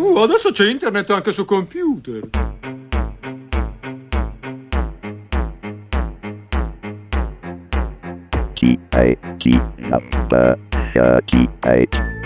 Oh, adesso c'è internet anche su computer. T A T number thirty-eight.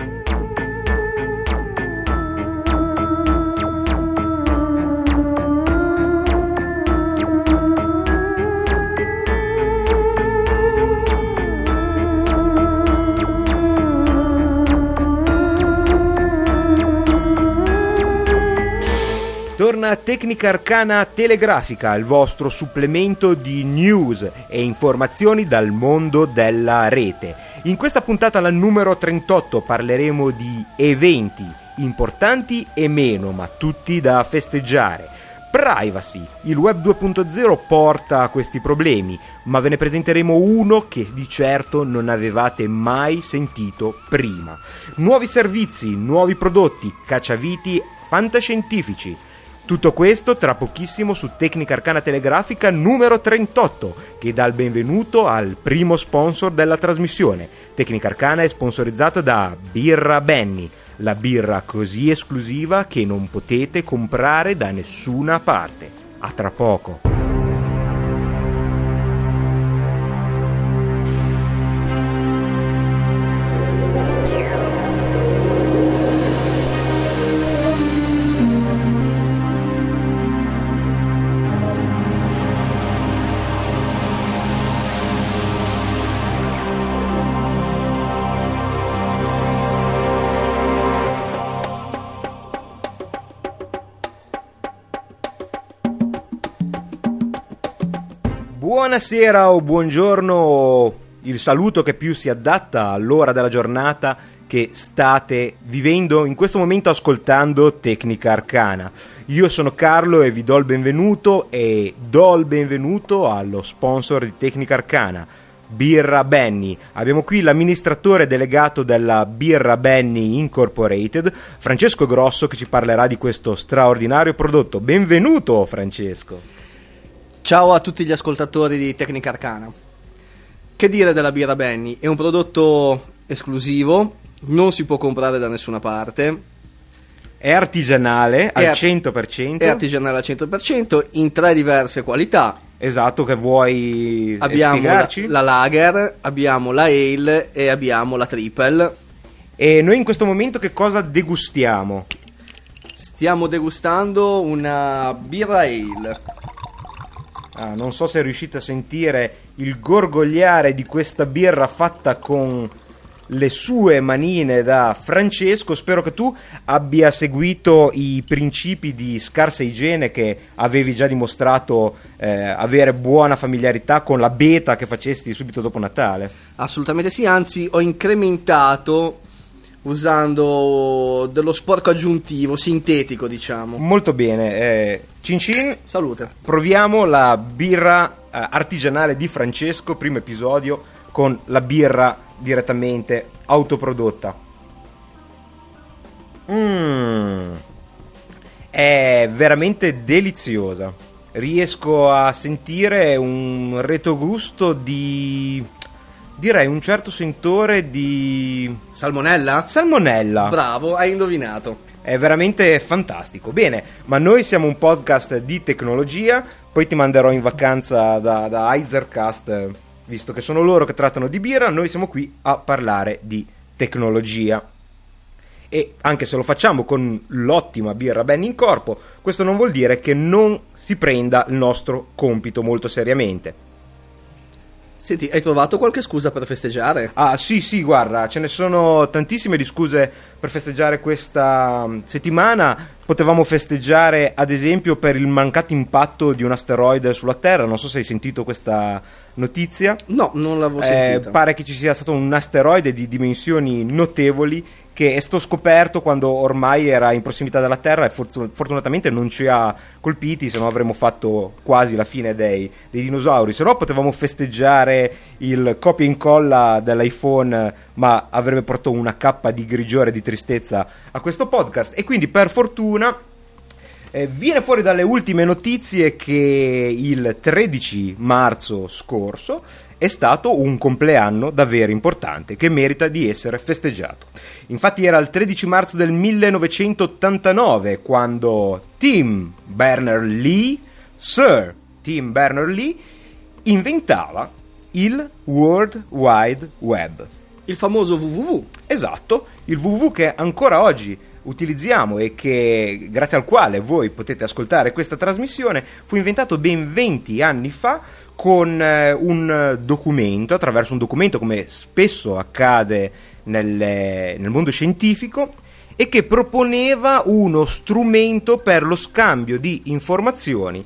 Tecnica Arcana Telegrafica, il vostro supplemento di news e informazioni dal mondo della rete. In questa puntata, la numero 38, parleremo di eventi importanti e meno, ma tutti da festeggiare. Privacy. Il web 2.0 porta a questi problemi, ma ve ne presenteremo uno che di certo non avevate mai sentito prima. Nuovi servizi, nuovi prodotti, cacciaviti fantascientifici. Tutto questo tra pochissimo su Tecnica Arcana Telegrafica numero 38, che dà il benvenuto al primo sponsor della trasmissione. Tecnica Arcana è sponsorizzata da Birra Benny, la birra così esclusiva che non potete comprare da nessuna parte. A tra poco. Buonasera o buongiorno, il saluto che più si adatta all'ora della giornata che state vivendo in questo momento ascoltando Tecnica Arcana. Io sono Carlo e vi do il benvenuto e do il benvenuto allo sponsor di Tecnica Arcana, Birra Benny. Abbiamo qui l'amministratore delegato della Birra Benny Incorporated, Francesco Grosso, che ci parlerà di questo straordinario prodotto. Benvenuto Francesco! Ciao a tutti gli ascoltatori di Tecnica Arcana. Che dire della birra Benny? È un prodotto esclusivo, non si può comprare da nessuna parte. È artigianale al È ar- 100%. È artigianale al 100% in tre diverse qualità. Esatto, che vuoi Abbiamo la, spiegarci? la lager, abbiamo la ale e abbiamo la triple. E noi in questo momento che cosa degustiamo? Stiamo degustando una birra ale. Ah, non so se riuscite a sentire il gorgogliare di questa birra fatta con le sue manine da Francesco. Spero che tu abbia seguito i principi di scarsa igiene che avevi già dimostrato eh, avere buona familiarità con la beta che facesti subito dopo Natale. Assolutamente sì, anzi ho incrementato usando dello sporco aggiuntivo, sintetico diciamo. Molto bene, eh, Cin Cin, Salute. proviamo la birra eh, artigianale di Francesco, primo episodio, con la birra direttamente autoprodotta. Mmm, è veramente deliziosa. Riesco a sentire un retrogusto di. Direi un certo sentore di. Salmonella? salmonella. Bravo, hai indovinato. È veramente fantastico. Bene, ma noi siamo un podcast di tecnologia, poi ti manderò in vacanza da, da Izercast, visto che sono loro che trattano di birra, noi siamo qui a parlare di tecnologia. E anche se lo facciamo con l'ottima birra ben in corpo, questo non vuol dire che non si prenda il nostro compito molto seriamente. Senti, hai trovato qualche scusa per festeggiare? Ah, sì, sì, guarda, ce ne sono tantissime di scuse per festeggiare questa mm, settimana. Potevamo festeggiare, ad esempio, per il mancato impatto di un asteroide sulla Terra. Non so se hai sentito questa notizia. No, non l'avevo Eh, sentita. pare che ci sia stato un asteroide di dimensioni notevoli che è stato scoperto quando ormai era in prossimità della Terra e fortu- fortunatamente non ci ha colpiti, se no avremmo fatto quasi la fine dei, dei dinosauri. Se no potevamo festeggiare il copia e incolla dell'iPhone, ma avrebbe portato una cappa di grigiore e di tristezza a questo podcast. E quindi per fortuna Eh, viene fuori dalle ultime notizie che il 13 marzo scorso è stato un compleanno davvero importante che merita di essere festeggiato. Infatti era il 13 marzo del 1989 quando Tim Berners-Lee, Sir Tim Berners-Lee, inventava il World Wide Web. Il famoso www. Esatto, il www che ancora oggi utilizziamo e che grazie al quale voi potete ascoltare questa trasmissione fu inventato ben 20 anni fa con eh, un documento, attraverso un documento come spesso accade nelle, nel mondo scientifico, e che proponeva uno strumento per lo scambio di informazioni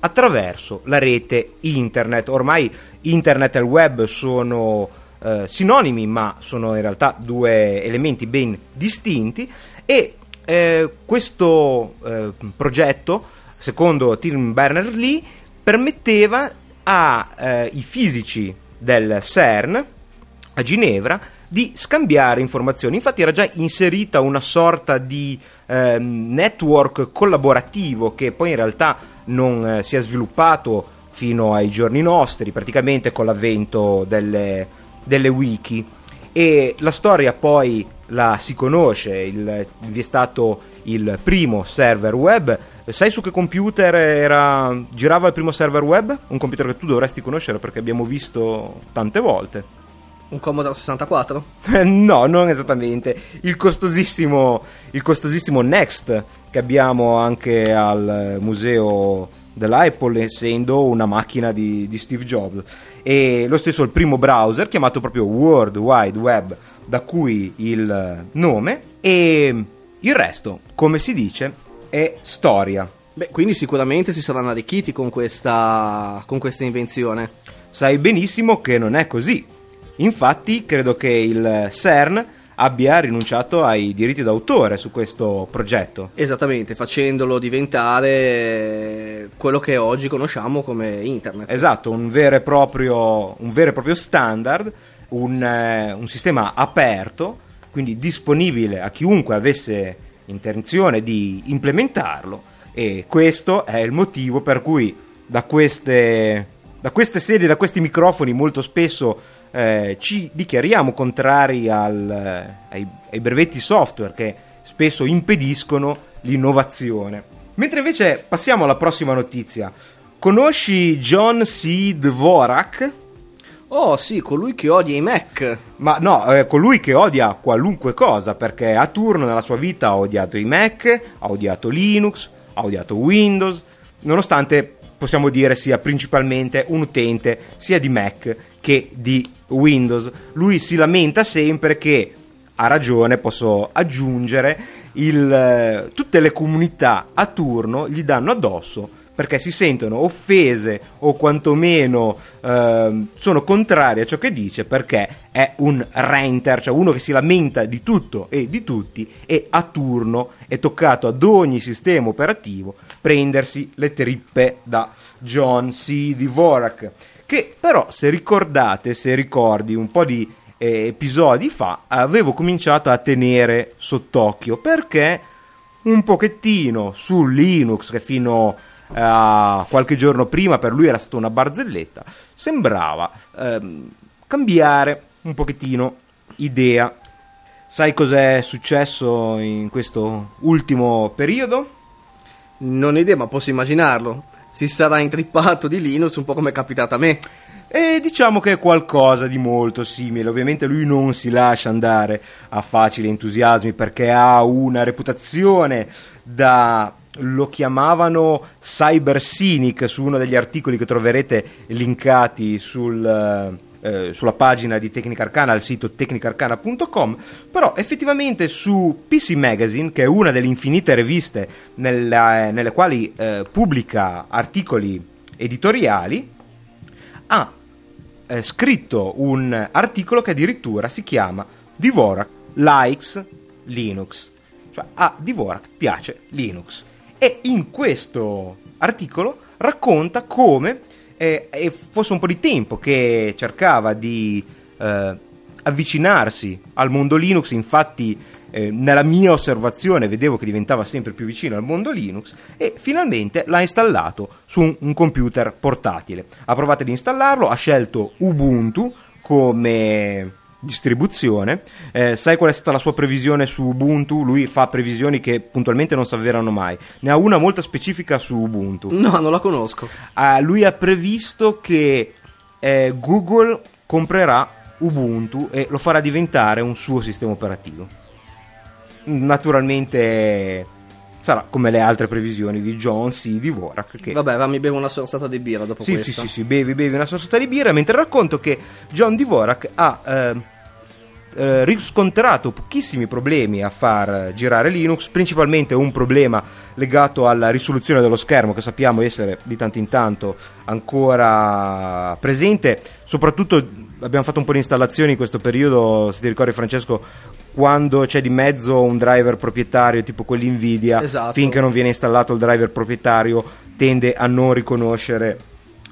attraverso la rete internet. Ormai internet e il web sono eh, sinonimi, ma sono in realtà due elementi ben distinti e eh, questo eh, progetto, secondo Tim Berners-Lee, permetteva ai eh, fisici del CERN a Ginevra di scambiare informazioni. Infatti era già inserita una sorta di eh, network collaborativo che poi in realtà non eh, si è sviluppato fino ai giorni nostri, praticamente con l'avvento delle, delle wiki. E la storia poi la si conosce, il, vi è stato il primo server web. Sai su che computer era, girava il primo server web? Un computer che tu dovresti conoscere perché abbiamo visto tante volte. Un Commodore 64? no, non esattamente. Il costosissimo, il costosissimo Next che abbiamo anche al museo dell'Apple, essendo una macchina di, di Steve Jobs. E lo stesso il primo browser chiamato proprio World Wide Web, da cui il nome. E il resto, come si dice, è storia. Beh, quindi sicuramente si saranno arricchiti con questa, con questa invenzione. Sai benissimo che non è così. Infatti, credo che il CERN abbia rinunciato ai diritti d'autore su questo progetto. Esattamente, facendolo diventare quello che oggi conosciamo come internet. Esatto, un vero e proprio, un vero e proprio standard, un, eh, un sistema aperto, quindi disponibile a chiunque avesse intenzione di implementarlo e questo è il motivo per cui da queste, da queste sedie, da questi microfoni molto spesso eh, ci dichiariamo contrari al, eh, ai, ai brevetti software che spesso impediscono l'innovazione. Mentre invece passiamo alla prossima notizia. Conosci John C. Dvorak? Oh sì, colui che odia i Mac. Ma no, eh, colui che odia qualunque cosa, perché a turno nella sua vita ha odiato i Mac, ha odiato Linux, ha odiato Windows, nonostante possiamo dire sia principalmente un utente sia di Mac che di Windows. Lui si lamenta sempre che, ha ragione, posso aggiungere, il, eh, tutte le comunità a turno gli danno addosso perché si sentono offese o quantomeno eh, sono contrari a ciò che dice perché è un renter, cioè uno che si lamenta di tutto e di tutti e a turno è toccato ad ogni sistema operativo prendersi le trippe da John C. Dvorak che però se ricordate, se ricordi un po' di eh, episodi fa, avevo cominciato a tenere sott'occhio perché un pochettino su Linux che fino a qualche giorno prima per lui era stata una barzelletta, sembrava ehm, cambiare un pochettino idea. Sai cos'è successo in questo ultimo periodo? Non ho idea, ma posso immaginarlo si sarà intrippato di Linux un po' come è capitato a me. E diciamo che è qualcosa di molto simile. Ovviamente lui non si lascia andare a facili entusiasmi perché ha una reputazione da lo chiamavano cyber cynic su uno degli articoli che troverete linkati sul eh, sulla pagina di Tecnica Arcana al sito tecnicarcana.com, però effettivamente su PC Magazine, che è una delle infinite riviste nella, nelle quali eh, pubblica articoli editoriali, ha eh, scritto un articolo che addirittura si chiama Dvorak Likes Linux, cioè a Dvorak piace Linux. E in questo articolo racconta come e, e fosse un po' di tempo che cercava di eh, avvicinarsi al mondo Linux, infatti eh, nella mia osservazione vedevo che diventava sempre più vicino al mondo Linux e finalmente l'ha installato su un, un computer portatile. Ha provato ad installarlo, ha scelto Ubuntu come distribuzione. Eh, sai qual è stata la sua previsione su Ubuntu? Lui fa previsioni che puntualmente non si avverano mai. Ne ha una molto specifica su Ubuntu. No, non la conosco. Ah, lui ha previsto che eh, Google comprerà Ubuntu e lo farà diventare un suo sistema operativo. Naturalmente sarà come le altre previsioni di Jones e di Vorak. Che... Vabbè, va, mi bevo una sorsata di birra dopo Sì, sì, questa. sì, sì, bevi, bevi una sorsata di birra mentre racconto che John Dvorak ha eh, eh, riscontrato pochissimi problemi a far girare Linux, principalmente un problema legato alla risoluzione dello schermo che sappiamo essere di tanto in tanto ancora presente, soprattutto abbiamo fatto un po' di installazioni in questo periodo, se ti ricordi Francesco, quando c'è di mezzo un driver proprietario tipo quelli Nvidia, Esatto. finché non viene installato il driver proprietario tende a non riconoscere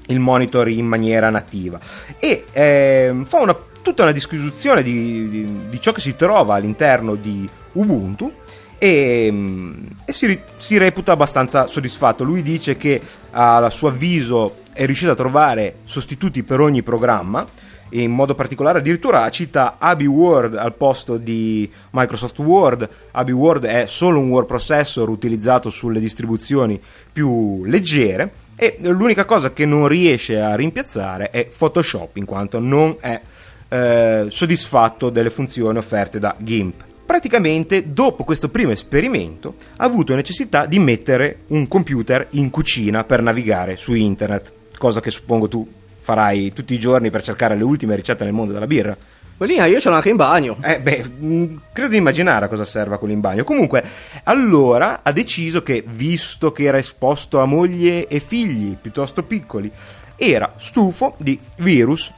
il monitor in maniera nativa e ehm, fa una, tutta una disquisizione di, di- di ciò che si trova all'interno di Ubuntu e, mm, e si, si reputa abbastanza soddisfatto. Lui dice che a suo avviso è riuscito a trovare sostituti per ogni programma in modo particolare addirittura cita Abi Word al posto di Microsoft Word. Abi Word è solo un word processor utilizzato sulle distribuzioni più leggere e l'unica cosa che non riesce a rimpiazzare è Photoshop in quanto non è eh, soddisfatto delle funzioni offerte da GIMP. Praticamente dopo questo primo esperimento ha avuto necessità di mettere un computer in cucina per navigare su internet, cosa che suppongo tu farai tutti i giorni per cercare le ultime ricette nel mondo della birra. Quellina io ce l'ho anche in bagno. Eh beh, mh, credo di immaginare a cosa serva quello in bagno. Comunque, allora ha deciso che, visto che era esposto a moglie e figli piuttosto piccoli, era stufo di virus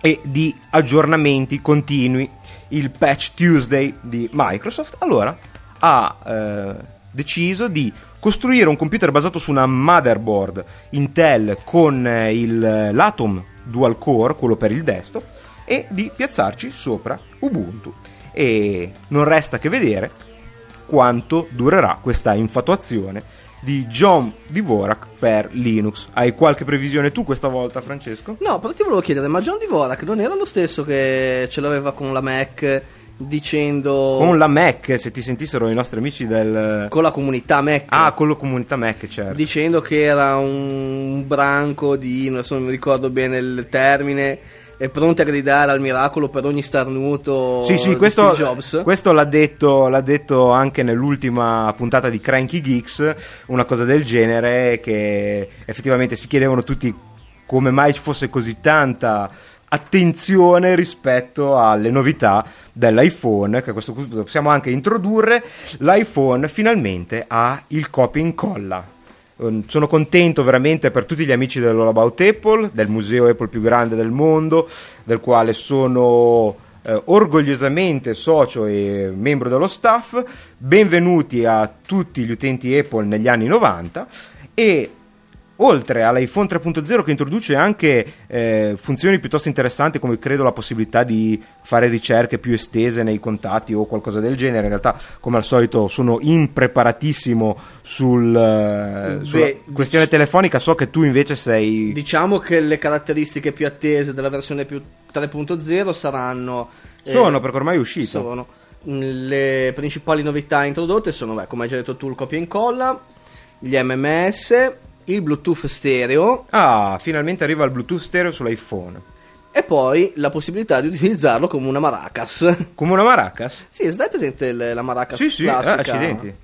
e di aggiornamenti continui. Il patch Tuesday di Microsoft, allora ha eh, deciso di costruire un computer basato su una motherboard Intel con eh, il l'Atom dual core, quello per il desktop, e di piazzarci sopra Ubuntu. E non resta che vedere quanto durerà questa infatuazione di John Dvorak per Linux. Hai qualche previsione tu questa volta, Francesco? No, però ti volevo chiedere, ma John Dvorak non era lo stesso che ce l'aveva con la Mac dicendo... Con la Mac, se ti sentissero i nostri amici del... con la comunità Mac. Ah, con la comunità Mac, certo. dicendo che era un branco di, non so, non mi ricordo bene il termine, e pronti a gridare al miracolo per ogni starnuto Sì, sì, questo, Jobs. questo l'ha, detto, l'ha detto anche nell'ultima puntata di Cranky Geeks, una cosa del genere, che effettivamente si chiedevano tutti come mai ci fosse così tanta attenzione rispetto alle novità dell'iPhone, che a questo punto possiamo anche introdurre. L'iPhone finalmente ha il copia e incolla. Eh, Sono contento veramente per tutti gli amici dell'All About Apple, del museo Apple più grande del mondo, del quale sono eh, orgogliosamente socio e membro dello staff. Benvenuti a tutti gli utenti Apple negli anni 90 e oltre all'iPhone 3.0 che introduce anche eh, funzioni piuttosto interessanti come credo la possibilità di fare ricerche più estese nei contatti o qualcosa del genere. In realtà come al solito sono impreparatissimo sul, eh, sulla Beh, questione dic- telefonica. So che tu invece sei Diciamo che le caratteristiche più attese della versione più 3.0 saranno... eh, sono perché ormai è uscito. sono mm, le principali novità introdotte sono, beh, come hai già detto tu, il copia e incolla, gli MMS, il Bluetooth stereo ah finalmente arriva il Bluetooth stereo sull'iPhone e poi la possibilità di utilizzarlo come una maracas. come una maracas sì, stai presente la maracas sì sì eh, classica? accidenti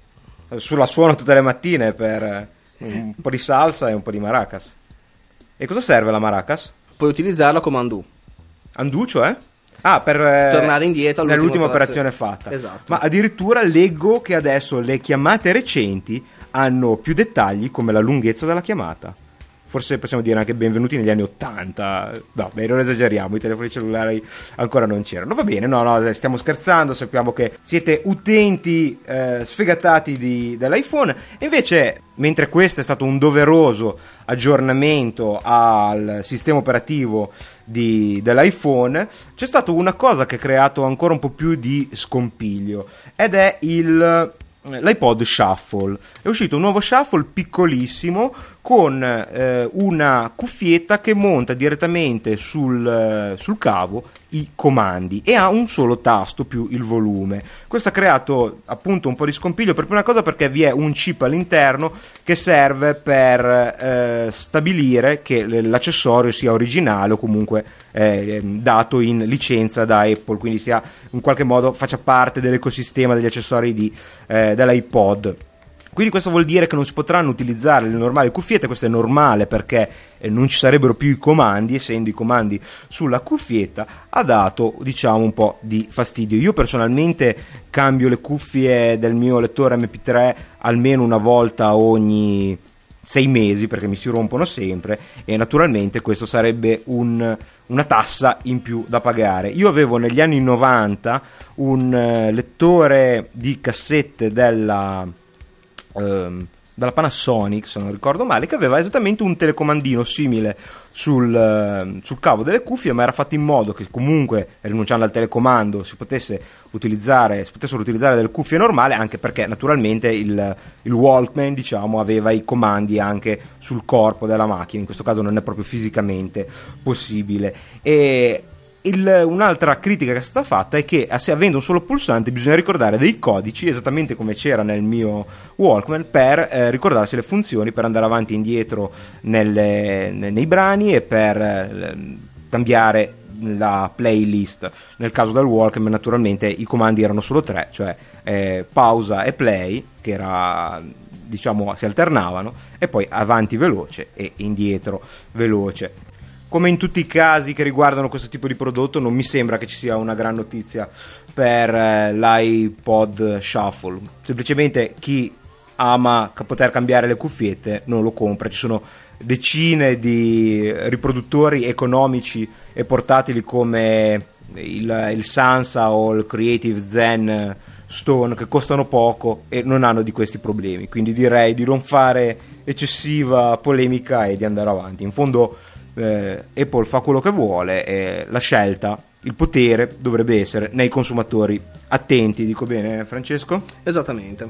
sulla suono tutte le mattine per eh, un po' di salsa e un po' di maracas e cosa serve la maracas? Puoi utilizzarla come undo. Andu, cioè? Ah, per eh, Tornare indietro all'ultima operazione fatta. Esatto. Ma addirittura leggo che adesso le chiamate recenti hanno più dettagli come la lunghezza della chiamata. forse possiamo dire anche benvenuti negli anni 80. No, beh, non esageriamo, i telefoni cellulari ancora non c'erano. Va bene, no, no, stiamo scherzando, sappiamo che siete utenti eh, sfegatati di, dell'iPhone. E invece, mentre questo è stato un doveroso aggiornamento al sistema operativo di, dell'iPhone, c'è stata una cosa che ha creato ancora un po' più di scompiglio ed è il l'iPod Shuffle. È uscito un nuovo Shuffle piccolissimo con eh, una cuffietta che monta direttamente sul, eh, sul, cavo i comandi e ha un solo tasto più il volume. Questo ha creato appunto un po' di scompiglio per prima cosa perché vi è un chip all'interno che serve per eh, stabilire che l'accessorio sia originale o comunque eh, dato in licenza da Apple, quindi sia in qualche modo faccia parte dell'ecosistema degli accessori di, eh, dell'iPod. Quindi questo vuol dire che non si potranno utilizzare le normali cuffiette, questo è normale perché eh, non ci sarebbero più i comandi, essendo i comandi sulla cuffietta, ha dato diciamo un po' di fastidio. Io personalmente cambio le cuffie del mio lettore MP3 almeno una volta ogni sei mesi perché mi si rompono sempre e naturalmente questo sarebbe un, una tassa in più da pagare. Io avevo negli anni 90 un eh, lettore di cassette della ehm, dalla Panasonic, se non ricordo male, che aveva esattamente un telecomandino simile sul, eh, sul, cavo delle cuffie, ma era fatto in modo che comunque, rinunciando al telecomando, si, potesse utilizzare, si potessero utilizzare delle cuffie normali, anche perché naturalmente il, il, Walkman diciamo, aveva i comandi anche sul corpo della macchina, in questo caso non è proprio fisicamente possibile. E il, un'altra critica che è stata fatta è che se avendo un solo pulsante bisogna ricordare dei codici esattamente come c'era nel mio Walkman per eh, ricordarsi le funzioni per andare avanti e indietro nelle, nei brani e per eh, cambiare la playlist. Nel caso del Walkman naturalmente i comandi erano solo tre cioè eh, pausa e play che era diciamo si alternavano e poi avanti veloce e indietro veloce come in tutti i casi che riguardano questo tipo di prodotto, non mi sembra che ci sia una gran notizia per eh, l'iPod Shuffle. Semplicemente chi ama poter cambiare le cuffiette non lo compra. Ci sono decine di riproduttori economici e portatili come il, il Sansa o il Creative Zen Stone che costano poco e non hanno di questi problemi. Quindi direi di non fare eccessiva polemica e di andare avanti. In fondo eh, Apple fa quello che vuole e la scelta, il potere dovrebbe essere nei consumatori attenti, dico bene Francesco? Esattamente.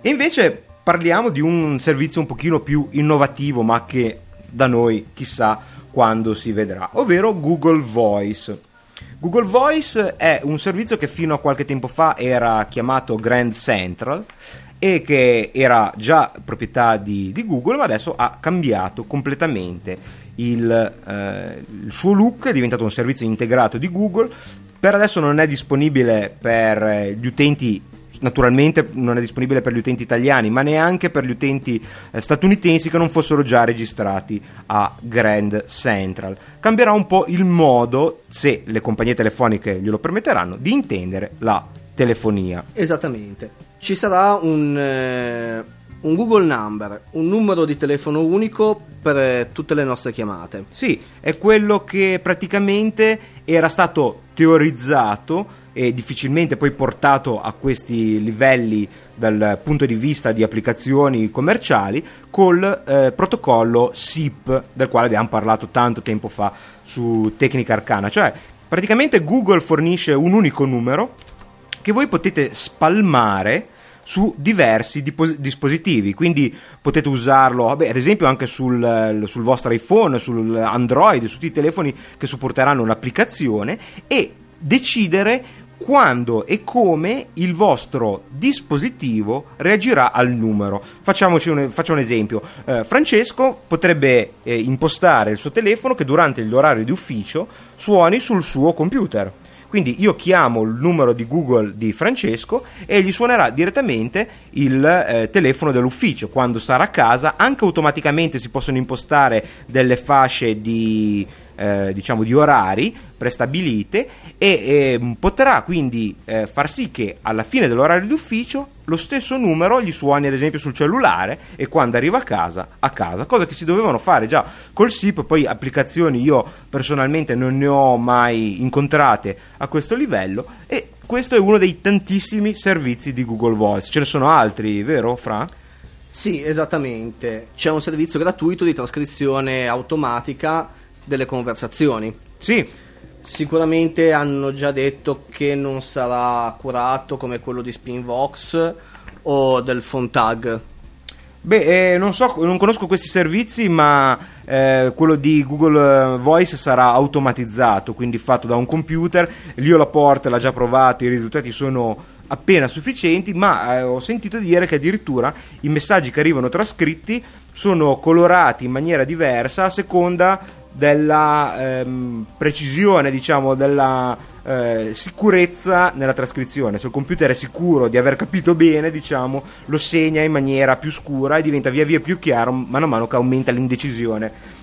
E invece parliamo di un servizio un pochino più innovativo ma che da noi chissà quando si vedrà, ovvero Google Voice. Google Voice è un servizio che fino a qualche tempo fa era chiamato Grand Central e che era già proprietà di, di Google ma adesso ha cambiato completamente il, eh, il suo look, è diventato un servizio integrato di Google, per adesso non è disponibile per eh, gli utenti naturalmente non è disponibile per gli utenti italiani, ma neanche per gli utenti eh, statunitensi che non fossero già registrati a Grand Central. Cambierà un po' il modo, se le compagnie telefoniche glielo permetteranno, di intendere la telefonia. Esattamente. Ci sarà un, eh, un Google Number, un numero di telefono unico per eh, tutte le nostre chiamate. Sì, è quello che praticamente era stato teorizzato e difficilmente poi portato a questi livelli dal punto di vista di applicazioni commerciali col eh, protocollo SIP del quale abbiamo parlato tanto tempo fa su Tecnica Arcana, cioè praticamente Google fornisce un unico numero che voi potete spalmare su diversi dipos- dispositivi, quindi potete usarlo vabbè, ad esempio anche sul, sul vostro iPhone, sul Android, su tutti i telefoni che supporteranno un'applicazione e decidere quando e come il vostro dispositivo reagirà al numero. Un, faccio un esempio. Eh, Francesco potrebbe eh, impostare il suo telefono che durante l'orario di ufficio suoni sul suo computer. Quindi io chiamo il numero di Google di Francesco e gli suonerà direttamente il eh, telefono dell'ufficio. Quando sarà a casa, anche automaticamente si possono impostare delle fasce di eh, diciamo di orari prestabilite e eh, potrà quindi eh, far sì che alla fine dell'orario di ufficio lo stesso numero gli suoni ad esempio sul cellulare e quando arriva a casa a casa cosa che si dovevano fare già col SIP poi applicazioni io personalmente non ne ho mai incontrate a questo livello e questo è uno dei tantissimi servizi di Google Voice ce ne sono altri vero Fra? Sì, esattamente. C'è un servizio gratuito di trascrizione automatica delle conversazioni. Sì. Sicuramente hanno già detto che non sarà curato come quello di Spinvox o del Fontag. Beh, eh, non so, non conosco questi servizi, ma eh, quello di Google Voice sarà automatizzato, quindi fatto da un computer. Lì ho la porta, l'ha già provato, i risultati sono appena sufficienti, ma eh, ho sentito dire che addirittura i messaggi che arrivano trascritti sono colorati in maniera diversa a seconda della ehm, precisione, diciamo, della eh, sicurezza nella trascrizione. Se il computer è sicuro di aver capito bene, diciamo, lo segna in maniera più scura e diventa via via più chiaro mano a mano che aumenta l'indecisione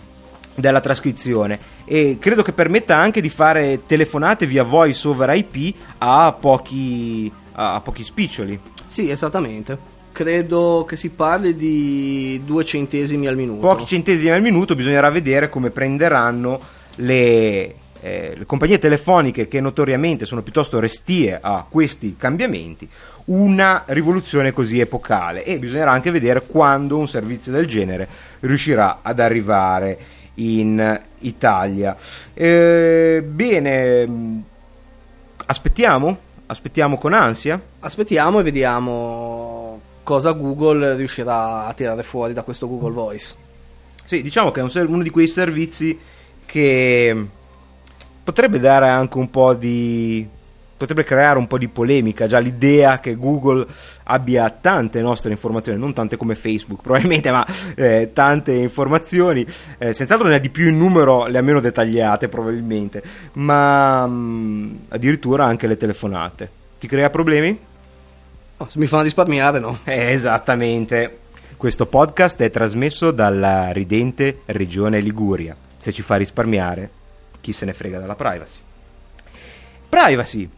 della trascrizione e credo che permetta anche di fare telefonate via voice over IP a pochi a pochi spiccioli. Sì, esattamente. Credo che si parli di due centesimi al minuto. Pochi centesimi al minuto, bisognerà vedere come prenderanno le, eh, le compagnie telefoniche che notoriamente sono piuttosto restie a questi cambiamenti una rivoluzione così epocale e bisognerà anche vedere quando un servizio del genere riuscirà ad arrivare in Italia. Eh, bene, aspettiamo aspettiamo con ansia. Aspettiamo e vediamo cosa Google riuscirà a tirare fuori da questo Google Voice. Sì, diciamo che è uno di quei servizi che potrebbe dare anche un po' di potrebbe creare un po' di polemica già l'idea che Google abbia tante nostre informazioni, non tante come Facebook probabilmente, ma eh, tante informazioni, eh, senz'altro ne ha di più in numero, le ha meno dettagliate probabilmente, ma mh, mm, addirittura anche le telefonate. Ti crea problemi? Oh, se mi fanno risparmiare no. Eh, esattamente. Questo podcast è trasmesso dalla ridente regione Liguria. Se ci fa risparmiare, chi se ne frega della privacy. Privacy,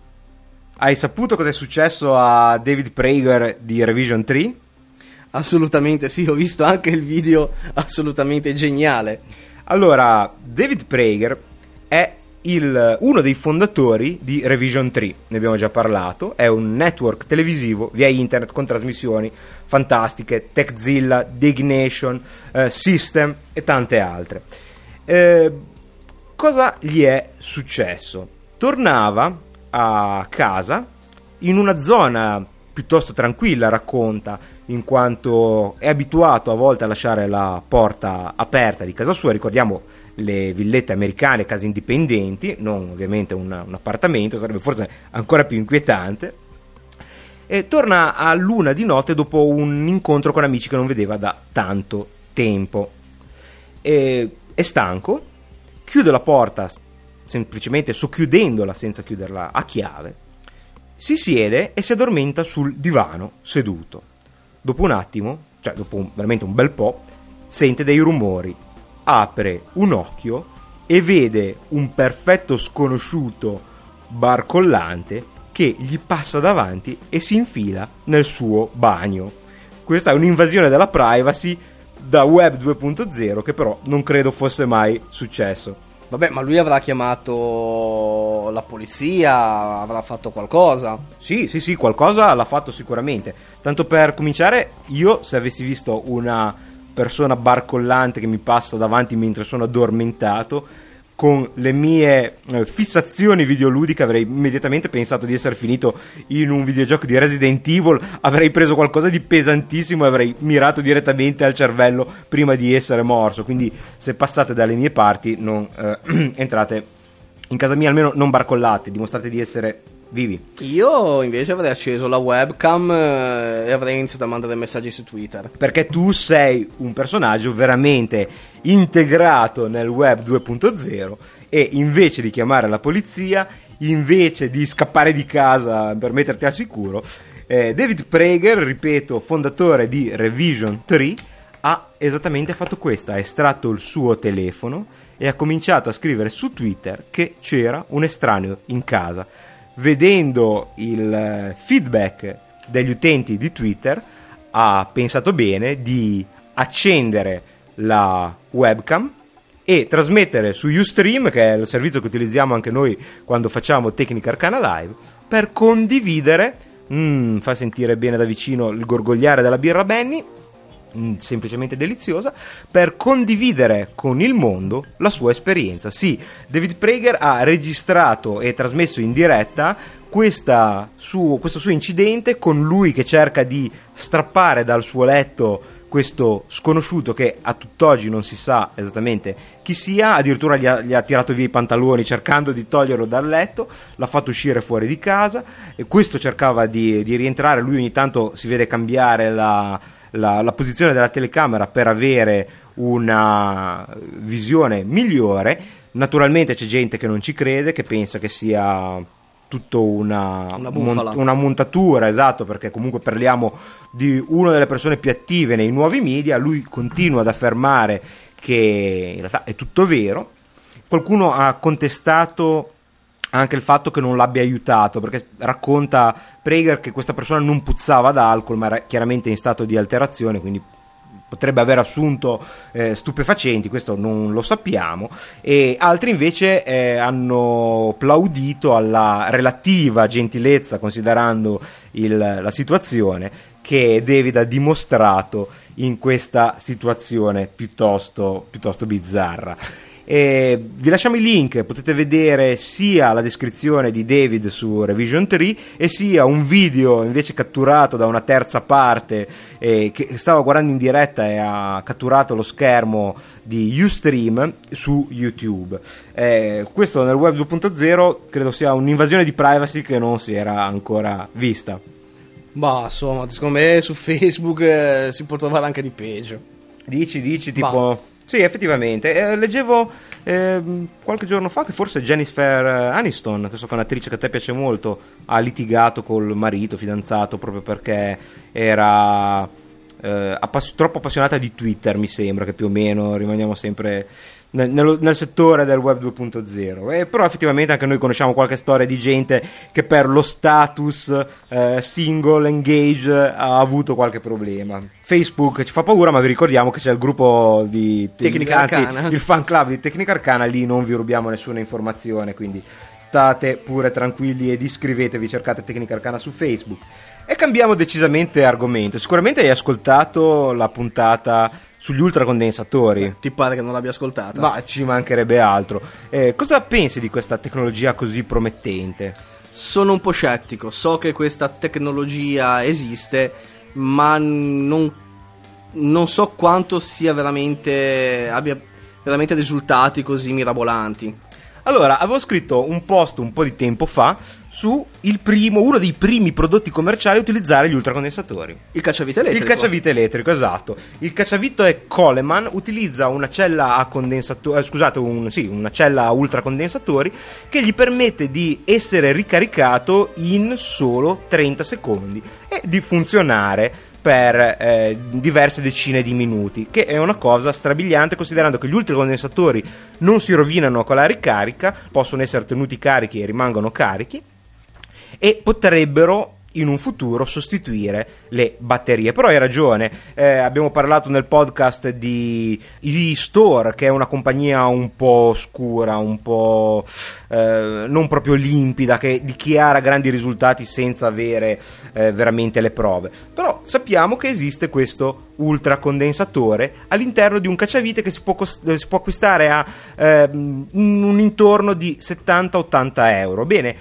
hai saputo cosa è successo a David Prager di Revision 3? Assolutamente sì, ho visto anche il video assolutamente geniale. Allora, David Prager è il, uno dei fondatori di Revision 3, ne abbiamo già parlato, è un network televisivo via internet con trasmissioni fantastiche, TechZilla, Dignation, eh, System e tante altre. Eh, cosa gli è successo? Tornava a casa in una zona piuttosto tranquilla, racconta, in quanto è abituato a volte a lasciare la porta aperta di casa sua, ricordiamo le villette americane, case indipendenti, non ovviamente un, un appartamento, sarebbe forse ancora più inquietante. E torna a luna di notte dopo un incontro con amici che non vedeva da tanto tempo. E, è stanco, chiude la porta semplicemente socchiudendola senza chiuderla a chiave, si siede e si addormenta sul divano seduto. Dopo un attimo, cioè dopo un, veramente un bel po', sente dei rumori, apre un occhio e vede un perfetto sconosciuto barcollante che gli passa davanti e si infila nel suo bagno. Questa è un'invasione della privacy da web 2.0 che però non credo fosse mai successo. Vabbè, ma lui avrà chiamato la polizia, avrà fatto qualcosa. Sì, sì, sì, qualcosa l'ha fatto sicuramente. Tanto per cominciare, io se avessi visto una persona barcollante che mi passa davanti mentre sono addormentato, con le mie eh, fissazioni videoludiche avrei immediatamente pensato di essere finito in un videogioco di Resident Evil, avrei preso qualcosa di pesantissimo e avrei mirato direttamente al cervello prima di essere morso. Quindi se passate dalle mie parti non eh, entrate in casa mia, almeno non barcollate, dimostrate di essere vivi. Io invece avrei acceso la webcam eh, e avrei iniziato a mandare messaggi su Twitter. Perché tu sei un personaggio veramente integrato nel web 2.0 e invece di chiamare la polizia, invece di scappare di casa per metterti al sicuro, eh, David Prager, ripeto, fondatore di Revision 3, ha esattamente fatto questo, ha estratto il suo telefono e ha cominciato a scrivere su Twitter che c'era un estraneo in casa. Vedendo il eh, feedback degli utenti di Twitter, ha pensato bene di accendere la webcam e trasmettere su Ustream, che è il servizio che utilizziamo anche noi quando facciamo Tecnica Arcana Live, per condividere, mm, fa sentire bene da vicino il gorgogliare della birra Benny, mm, semplicemente deliziosa, per condividere con il mondo la sua esperienza. Sì, David Prager ha registrato e trasmesso in diretta suo, questo suo incidente con lui che cerca di strappare dal suo letto questo sconosciuto che a tutt'oggi non si sa esattamente chi sia, addirittura gli ha, gli ha, tirato via i pantaloni cercando di toglierlo dal letto, l'ha fatto uscire fuori di casa e questo cercava di, di rientrare, lui ogni tanto si vede cambiare la, la, la posizione della telecamera per avere una visione migliore, naturalmente c'è gente che non ci crede, che pensa che sia tutto una, Una mon- bufala. una montatura, esatto, perché comunque parliamo di una delle persone più attive nei nuovi media, lui continua ad affermare che in realtà è tutto vero. Qualcuno ha contestato anche il fatto che non l'abbia aiutato, perché racconta Prager che questa persona non puzzava d'alcol, ma era chiaramente in stato di alterazione, quindi potrebbe aver assunto eh, stupefacenti, questo non lo sappiamo, e altri invece eh, hanno plaudito alla relativa gentilezza, considerando il- la situazione, che David ha dimostrato in questa situazione piuttosto, piuttosto bizzarra. E vi lasciamo i link, potete vedere sia la descrizione di David su Revision 3 e sia un video invece catturato da una terza parte eh, che stava guardando in diretta e ha catturato lo schermo di Ustream su YouTube. Eh, questo nel web 2.0 credo sia un'invasione di privacy che non si era ancora vista. Bah, insomma, secondo me su Facebook eh, si può trovare anche di peggio. Dici, dici, tipo... Sì, effettivamente. Eh, leggevo ehm, qualche giorno fa che forse Jennifer Aniston, che so che è un'attrice che a te piace molto, ha litigato col marito, fidanzato, proprio perché era eh, appass- troppo appassionata di Twitter, mi sembra, che più o meno rimaniamo sempre nel, nello- nel settore del web 2.0. Eh, però effettivamente anche noi conosciamo qualche storia di gente che per lo status eh, single, engage, ha avuto qualche problema. Facebook ci fa paura, ma vi ricordiamo che c'è il gruppo di Tecnica anzi, Arcana. il fan club di Tecnica Arcana, lì non vi rubiamo nessuna informazione, quindi state pure tranquilli ed iscrivetevi, cercate Tecnica Arcana su Facebook. E cambiamo decisamente argomento. Sicuramente hai ascoltato la puntata sugli ultracondensatori. Ti pare che non l'abbia ascoltata? Ma ci mancherebbe altro. Eh, cosa pensi di questa tecnologia così promettente? Sono un po' scettico, so che questa tecnologia esiste, ma non, non so quanto sia veramente abbia veramente risultati così mirabolanti. Allora, avevo scritto un post un po' di tempo fa su il primo, uno dei primi prodotti commerciali a utilizzare gli ultracondensatori. Il cacciavite elettrico. Il cacciavite elettrico, esatto. Il cacciavite è Coleman, utilizza una cella a condensatori, scusate, un- sì, una cella a ultracondensatori che gli permette di essere ricaricato in solo 30 secondi e di funzionare per eh, diverse decine di minuti, che è una cosa strabiliante considerando che gli ultracondensatori non si rovinano con la ricarica, possono essere tenuti carichi e rimangono carichi e potrebbero in un futuro sostituire le batterie. Però hai ragione, eh, abbiamo parlato nel podcast di E-Store, che è una compagnia un po' scura, un po' eh, non proprio limpida, che dichiara grandi risultati senza avere eh, veramente le prove. Però sappiamo che esiste questo ultracondensatore all'interno di un cacciavite che si può, cos- si può acquistare a ehm, in un intorno di 70-80 euro. Bene, eh,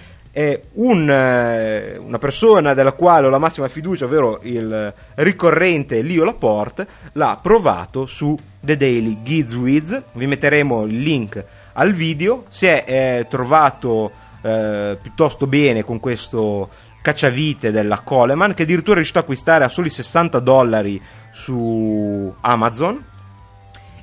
un, eh, una persona della quale ho la massima fiducia, ovvero il ricorrente Leo Laporte, l'ha provato su The Daily Giz Wiz. Vi metteremo il link al video. Si è eh, trovato eh, piuttosto bene con questo cacciavite della Coleman, che addirittura è riuscito a acquistare a soli 60 dollari su Amazon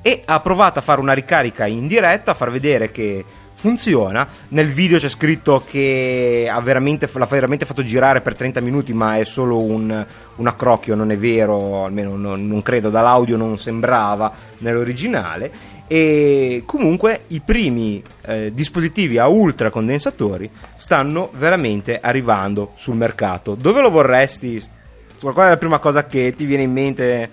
e ha provato a fare una ricarica in diretta, a far vedere che funziona. Nel video c'è scritto che ha veramente, l'ha veramente fatto girare per 30 minuti, ma è solo un, un accrocchio, non è vero, almeno non, non credo, dall'audio non sembrava nell'originale. E comunque i primi eh, dispositivi a ultra condensatori stanno veramente arrivando sul mercato. Dove lo vorresti? Qual è la prima cosa che ti viene in mente?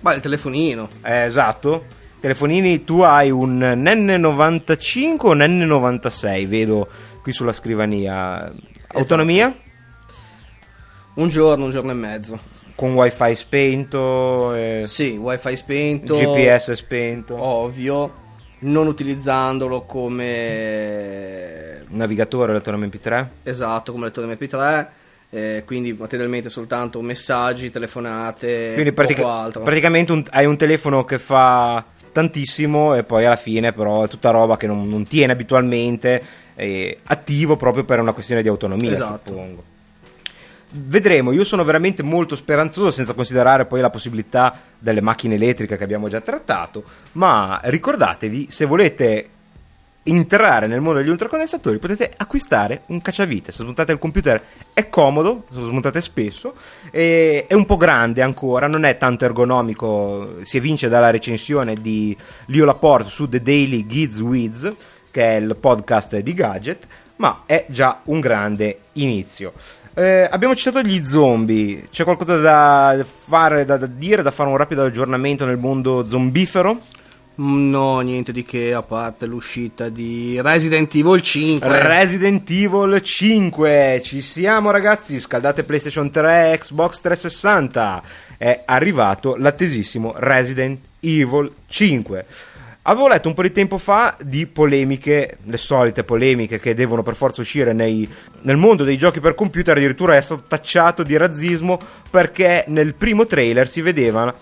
Ma il telefonino. Eh, esatto. Telefonini, tu hai un N95 o un N96? Vedo qui sulla scrivania. Autonomia? Un giorno, un giorno e mezzo. Con wifi spento? E... Sì, wifi spento. GPS spento. Ovvio. Non utilizzandolo come navigatore, lettore MP3. Esatto, come lettore MP3. Eh, quindi materialmente soltanto messaggi, telefonate, quindi pratica- altro. praticamente un, hai un telefono che fa tantissimo e poi alla fine però è tutta roba che non, non tiene abitualmente eh, attivo proprio per una questione di autonomia Esatto. suppongo vedremo io sono veramente molto speranzoso senza considerare poi la possibilità delle macchine elettriche che abbiamo già trattato ma ricordatevi se volete entrare nel mondo degli ultracondensatori potete acquistare un cacciavite. Se smontate il computer è comodo lo smontate spesso è un po' grande ancora non è tanto ergonomico si evince dalla recensione di Leo Laporte su The Daily Giz Wiz che è il podcast di Gadget ma è già un grande inizio. Eh, abbiamo citato gli zombie. C'è qualcosa da fare da, da dire da fare un rapido aggiornamento nel mondo zombifero No, niente di che, a parte l'uscita di Resident Evil 5. Resident Evil 5, ci siamo ragazzi, scaldate PlayStation 3, Xbox 360, è arrivato l'attesissimo Resident Evil 5. Avevo letto un po' di tempo fa di polemiche, le solite polemiche che devono per forza uscire nei- nel mondo dei giochi per computer, addirittura è stato tacciato di razzismo perché nel primo trailer si vedeva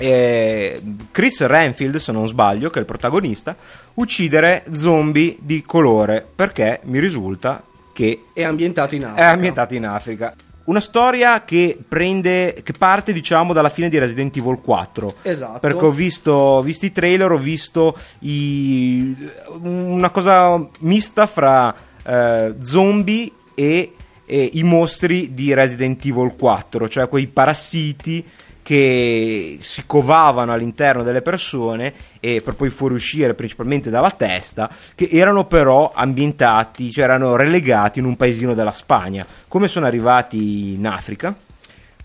eh, Chris Renfield, se non sbaglio, che è il protagonista, uccidere zombie di colore perché mi risulta che È ambientato in è Africa. ambientato in Africa. Una storia che prende, che parte diciamo dalla fine di Resident Evil 4. Esatto. Perché ho visto, visto i trailer, ho visto i- una cosa mista fra eh, zombie e, e i mostri di Resident Evil 4, cioè quei parassiti che si covavano all'interno delle persone e per poi fuoriuscire principalmente dalla testa, che erano però ambientati, cioè erano relegati in un paesino della Spagna. Come sono arrivati in Africa?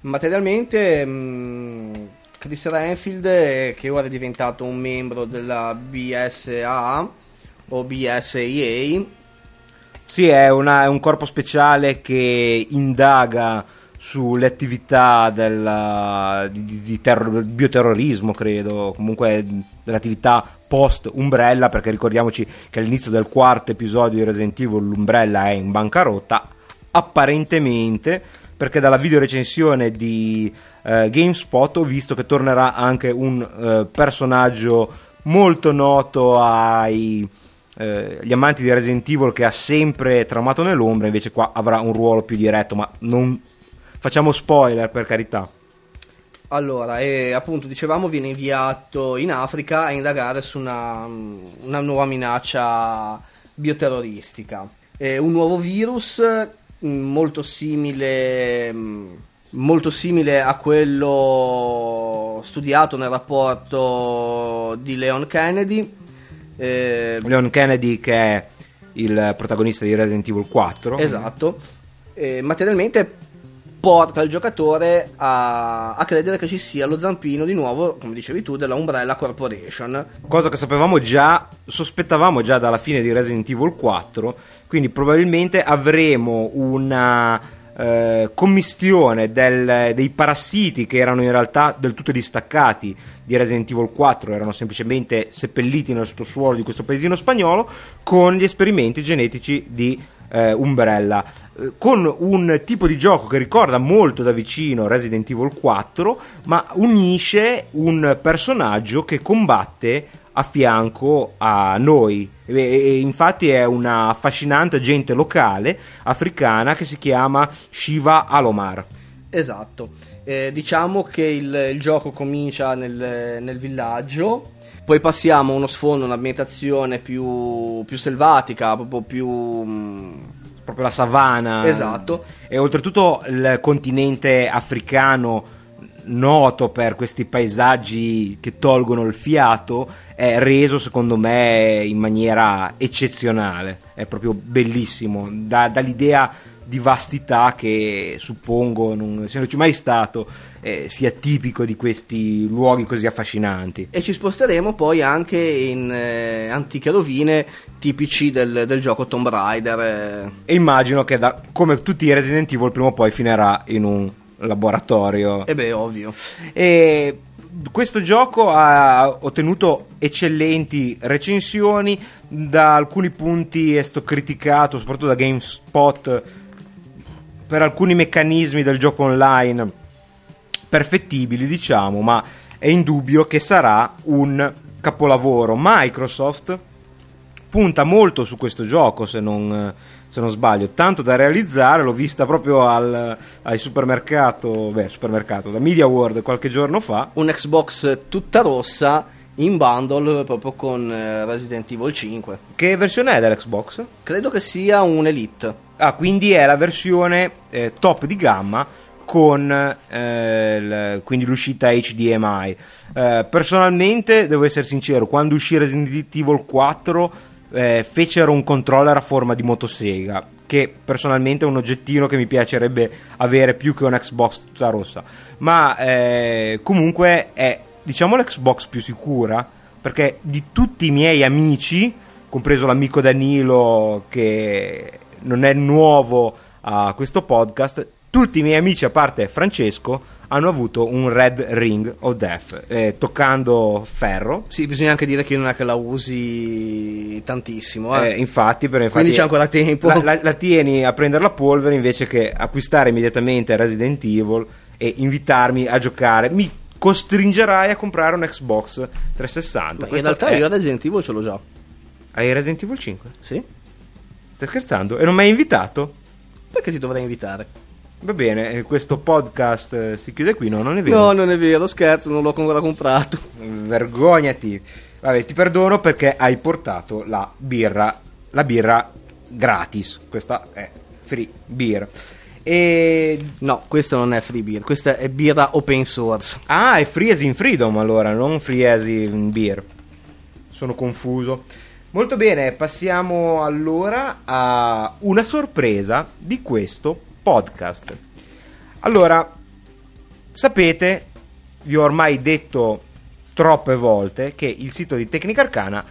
Materialmente, mh, Chris Renfield, eh, che ora è diventato un membro della BSAA o BSAA, Sì, è, una- è un corpo speciale che indaga sulle attività della- di, di- terror- bioterrorismo, credo, comunque dell'attività post Umbrella, perché ricordiamoci che all'inizio del quarto episodio di Resident Evil l'Umbrella è in bancarotta, apparentemente, perché dalla videorecensione di eh, GameSpot ho visto che tornerà anche un eh, personaggio molto noto ai eh, gli amanti di Resident Evil che ha sempre tramato nell'ombra, invece qua avrà un ruolo più diretto, ma non facciamo spoiler per carità. Allora, e appunto dicevamo viene inviato in Africa a indagare su una, una nuova minaccia bioterroristica. È un nuovo virus mh, molto simile, mh, molto simile a quello studiato nel rapporto di Leon Kennedy. Eh, Leon Kennedy che è il protagonista di Resident Evil 4. Esatto. Eh, materialmente porta il giocatore a, a credere che ci sia lo zampino di nuovo, come dicevi tu, della Umbrella Corporation. Cosa che sapevamo già, sospettavamo già dalla fine di Resident Evil 4, quindi probabilmente avremo una eh, commistione del- dei parassiti che erano in realtà del tutto distaccati di Resident Evil 4, erano semplicemente seppelliti nel sottosuolo di questo paesino spagnolo, con gli esperimenti genetici di eh, Umbrella. Eh, Con un tipo di gioco che ricorda molto da vicino Resident Evil 4, ma unisce un personaggio che combatte a fianco a noi. E- e infatti è una affascinante gente locale africana che si chiama Shiva Alomar. Esatto, Eh, diciamo che il, il gioco comincia nel, nel villaggio, poi passiamo a uno sfondo, un'ambientazione più, più selvatica, proprio più... mm, Proprio la savana. Esatto. E oltretutto il continente africano, noto per questi paesaggi che tolgono il fiato, è reso secondo me in maniera eccezionale. È proprio bellissimo. L'idea di vastità che suppongo, non essendoci mai stato, eh, sia tipico di questi luoghi così affascinanti. E ci sposteremo poi anche in eh, antiche rovine tipici del, del gioco Tomb Raider. eh. E immagino che da- come tutti i Resident Evil prima o poi finirà in un laboratorio. E beh, ovvio. E questo gioco ha ottenuto eccellenti recensioni, da alcuni punti è stato criticato, soprattutto da GameSpot, per alcuni meccanismi del gioco online perfettibili, diciamo, ma è indubbio che sarà un capolavoro. Microsoft punta molto su questo gioco, se non, se non sbaglio, tanto da realizzare, l'ho vista proprio al, al supermercato, beh, supermercato, da Media World qualche giorno fa. Un Xbox tutta rossa in bundle proprio con eh, Resident Evil 5. Che versione è dell'Xbox? Credo che sia un Elite. Ah, quindi è la versione eh, top di gamma con eh, il- quindi l'uscita HDMI. Eh, personalmente, devo essere sincero, quando uscì Resident Evil 4 eh, fecero un controller a forma di motosega, che personalmente è un oggettino che mi piacerebbe avere più che un Xbox tutta rossa. Ma eh, comunque è, diciamo, l'Xbox più sicura, perché di tutti i miei amici, compreso l'amico Danilo che non è nuovo a questo podcast, tutti i miei amici, a parte Francesco, hanno avuto un Red Ring of Death, eh, toccando ferro. Sì, bisogna anche dire che non è che la usi tantissimo. eh. Eh, infatti, infatti, Quindi c'è ancora tempo. La, la- la tieni a prendere la polvere invece che acquistare immediatamente Resident Evil e invitarmi a giocare. Mi costringerai a comprare un Xbox 360. Ma in realtà è- io Resident Evil ce l'ho già. Hai Resident Evil 5? Sì? Stai scherzando? E non mi hai invitato? Perché ti dovrei invitare? Va bene, eh, questo podcast eh, si chiude qui, no? Non è vero? No, non è vero, scherzo, non l'ho ancora comprato. Vergognati. Vabbè, ti perdono perché hai portato la birra, la birra gratis. Questa è free beer. E... No, questa non è free beer, questa è birra open source. Ah, è free as in freedom allora, non free as in beer. Sono confuso. Molto bene, passiamo allora a una sorpresa di questo podcast. Allora, sapete, vi ho ormai detto troppe volte che il sito di Tecnica Arcana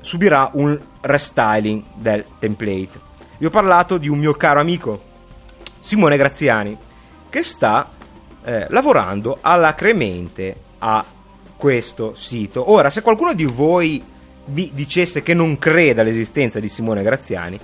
subirà un restyling del template. Vi ho parlato di un mio caro amico, Simone Graziani, che sta eh, lavorando alacremente a questo sito. Ora, se qualcuno di voi mi dicesse che non crede all'esistenza di Simone Graziani,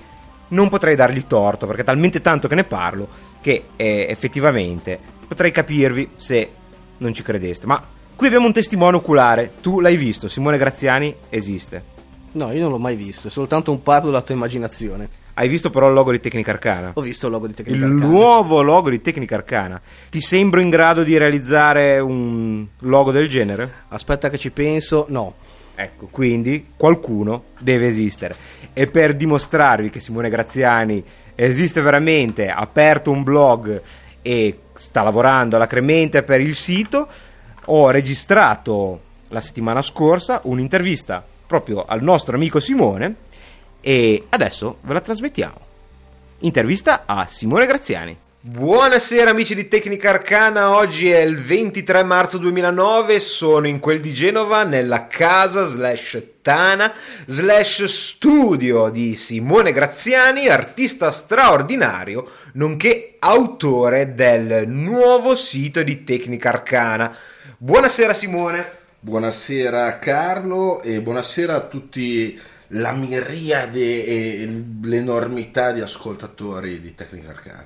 non potrei dargli torto, perché è talmente tanto che ne parlo che eh, effettivamente potrei capirvi se non ci credeste. Ma qui abbiamo un testimone oculare, tu l'hai visto, Simone Graziani esiste. No, io non l'ho mai visto, è soltanto un parto della tua immaginazione. Hai visto però il logo di Tecnica Arcana? Ho visto il logo di Il Tecnica Arcana. nuovo logo di Tecnica Arcana. Ti sembro in grado di realizzare un logo del genere? Aspetta che ci penso, no. Ecco, quindi qualcuno deve esistere. E per dimostrarvi che Simone Graziani esiste veramente, ha aperto un blog e sta lavorando alacremente per il sito, ho registrato la settimana scorsa un'intervista proprio al nostro amico Simone e adesso ve la trasmettiamo. Intervista a Simone Graziani. Buonasera amici di Tecnica Arcana, oggi è il 23 marzo 2009, sono in quel di Genova nella casa slash tana slash studio di Simone Graziani, artista straordinario, nonché autore del nuovo sito di Tecnica Arcana. Buonasera Simone. Buonasera Carlo e buonasera a tutti la miriade e l'enormità di ascoltatori di Tecnica Arcana.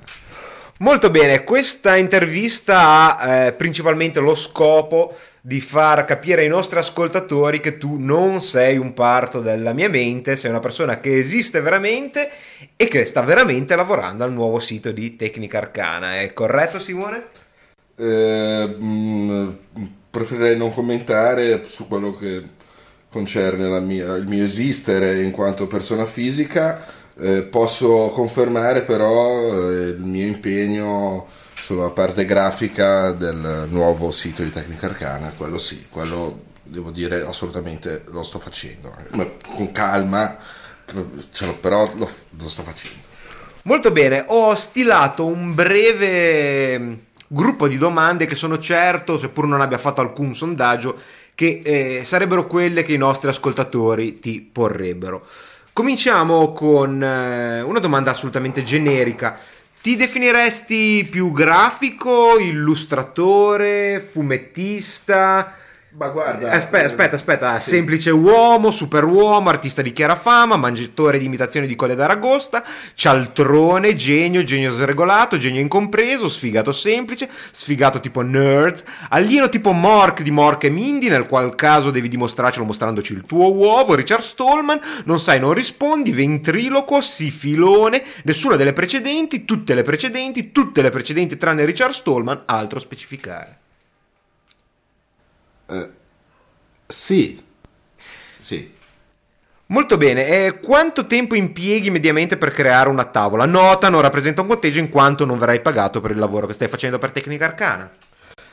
Molto bene, questa intervista ha eh, principalmente lo scopo di far capire ai nostri ascoltatori che tu non sei un parto della mia mente, sei una persona che esiste veramente e che sta veramente lavorando al nuovo sito di Tecnica Arcana. È corretto Simone? Eh, mh, preferirei non commentare su quello che concerne mia- il mio esistere in quanto persona fisica. Eh, posso confermare però eh, il mio impegno sulla parte grafica del nuovo sito di Tecnica Arcana, quello sì, quello devo dire assolutamente lo sto facendo, Ma con calma, però lo, lo sto facendo. Molto bene, ho stilato un breve mm, gruppo di domande che sono certo, seppur non abbia fatto alcun sondaggio, che eh, sarebbero quelle che i nostri ascoltatori ti porrebbero. Cominciamo con eh, una domanda assolutamente generica. Ti definiresti più grafico, illustratore, fumettista? Ma guarda, Aspetta, aspetta, aspetta. Semplice uomo, superuomo, artista di chiara fama, mangiatore di imitazioni di Colle d'Aragosta, cialtrone, genio, genio sregolato, genio incompreso, sfigato semplice, sfigato tipo nerd, alieno tipo Mork di Mork e Mindy, nel qual caso devi dimostrarcelo mostrandoci il tuo uovo, Richard Stallman, non sai, non rispondi, ventriloquo, sifilone, nessuna delle precedenti, tutte le precedenti, tutte le precedenti tranne Richard Stallman, altro specificare. Eh, sì, sì. Molto bene, e quanto tempo impieghi mediamente per creare una tavola? Nota, non rappresenta un conteggio in quanto non verrai pagato per il lavoro che stai facendo per Tecnica Arcana.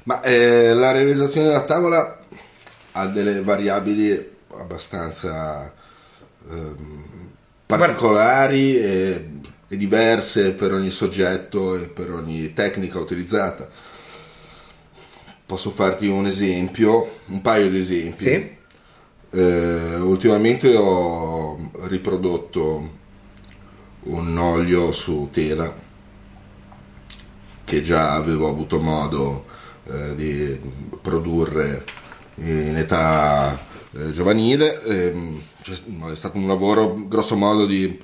Ma eh, la realizzazione della tavola ha delle variabili abbastanza ehm, particolari e, e diverse per ogni soggetto e per ogni tecnica utilizzata. Posso farti un esempio, un paio di esempi. Sì? Eh, ultimamente ho riprodotto un olio su tela che già avevo avuto modo eh, di produrre in età eh, giovanile. ehm, è stato un lavoro grosso modo di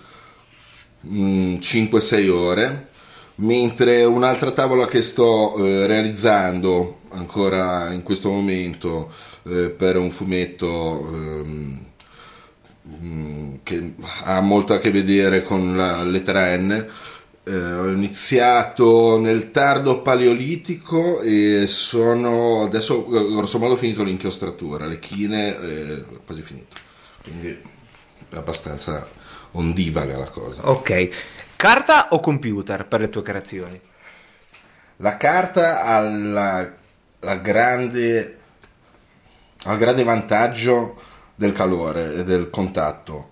mm, 5-6 ore, mentre un'altra tavola che sto eh, realizzando ancora in questo momento eh, per un fumetto ehm, mm, che ha molto a che vedere con la lettera N. Eh, ho iniziato nel tardo paleolitico e sono adesso eh, grosso modo finito l'inchiostratura, le chine eh, quasi finito. Quindi è abbastanza ondivaga la cosa. Ok. Carta o computer per le tue creazioni? La carta ha la, grande, ha il grande vantaggio del calore e del contatto,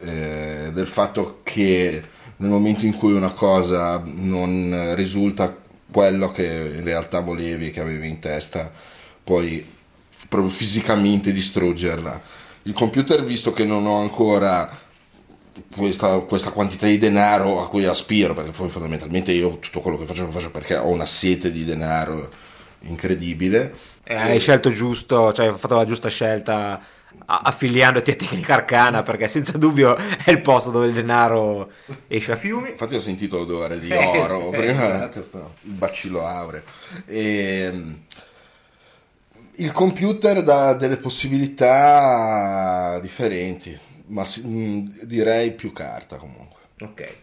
eh, del fatto che nel momento in cui una cosa non risulta quello che in realtà volevi, che avevi in testa, puoi proprio fisicamente distruggerla. Il computer, visto che non ho ancora questa, questa quantità di denaro a cui aspiro, perché poi fondamentalmente io tutto quello che faccio lo faccio perché ho una sete di denaro incredibile. Eh, hai scelto giusto, cioè hai fatto la giusta scelta affiliandoti a Tecnica Arcana perché senza dubbio è il posto dove il denaro esce a fiumi. Infatti ho sentito l'odore di Eh, oro, eh, prima esatto. questo il bacillo aureo. E, il computer dà delle possibilità differenti, ma mh, direi più carta comunque. Ok.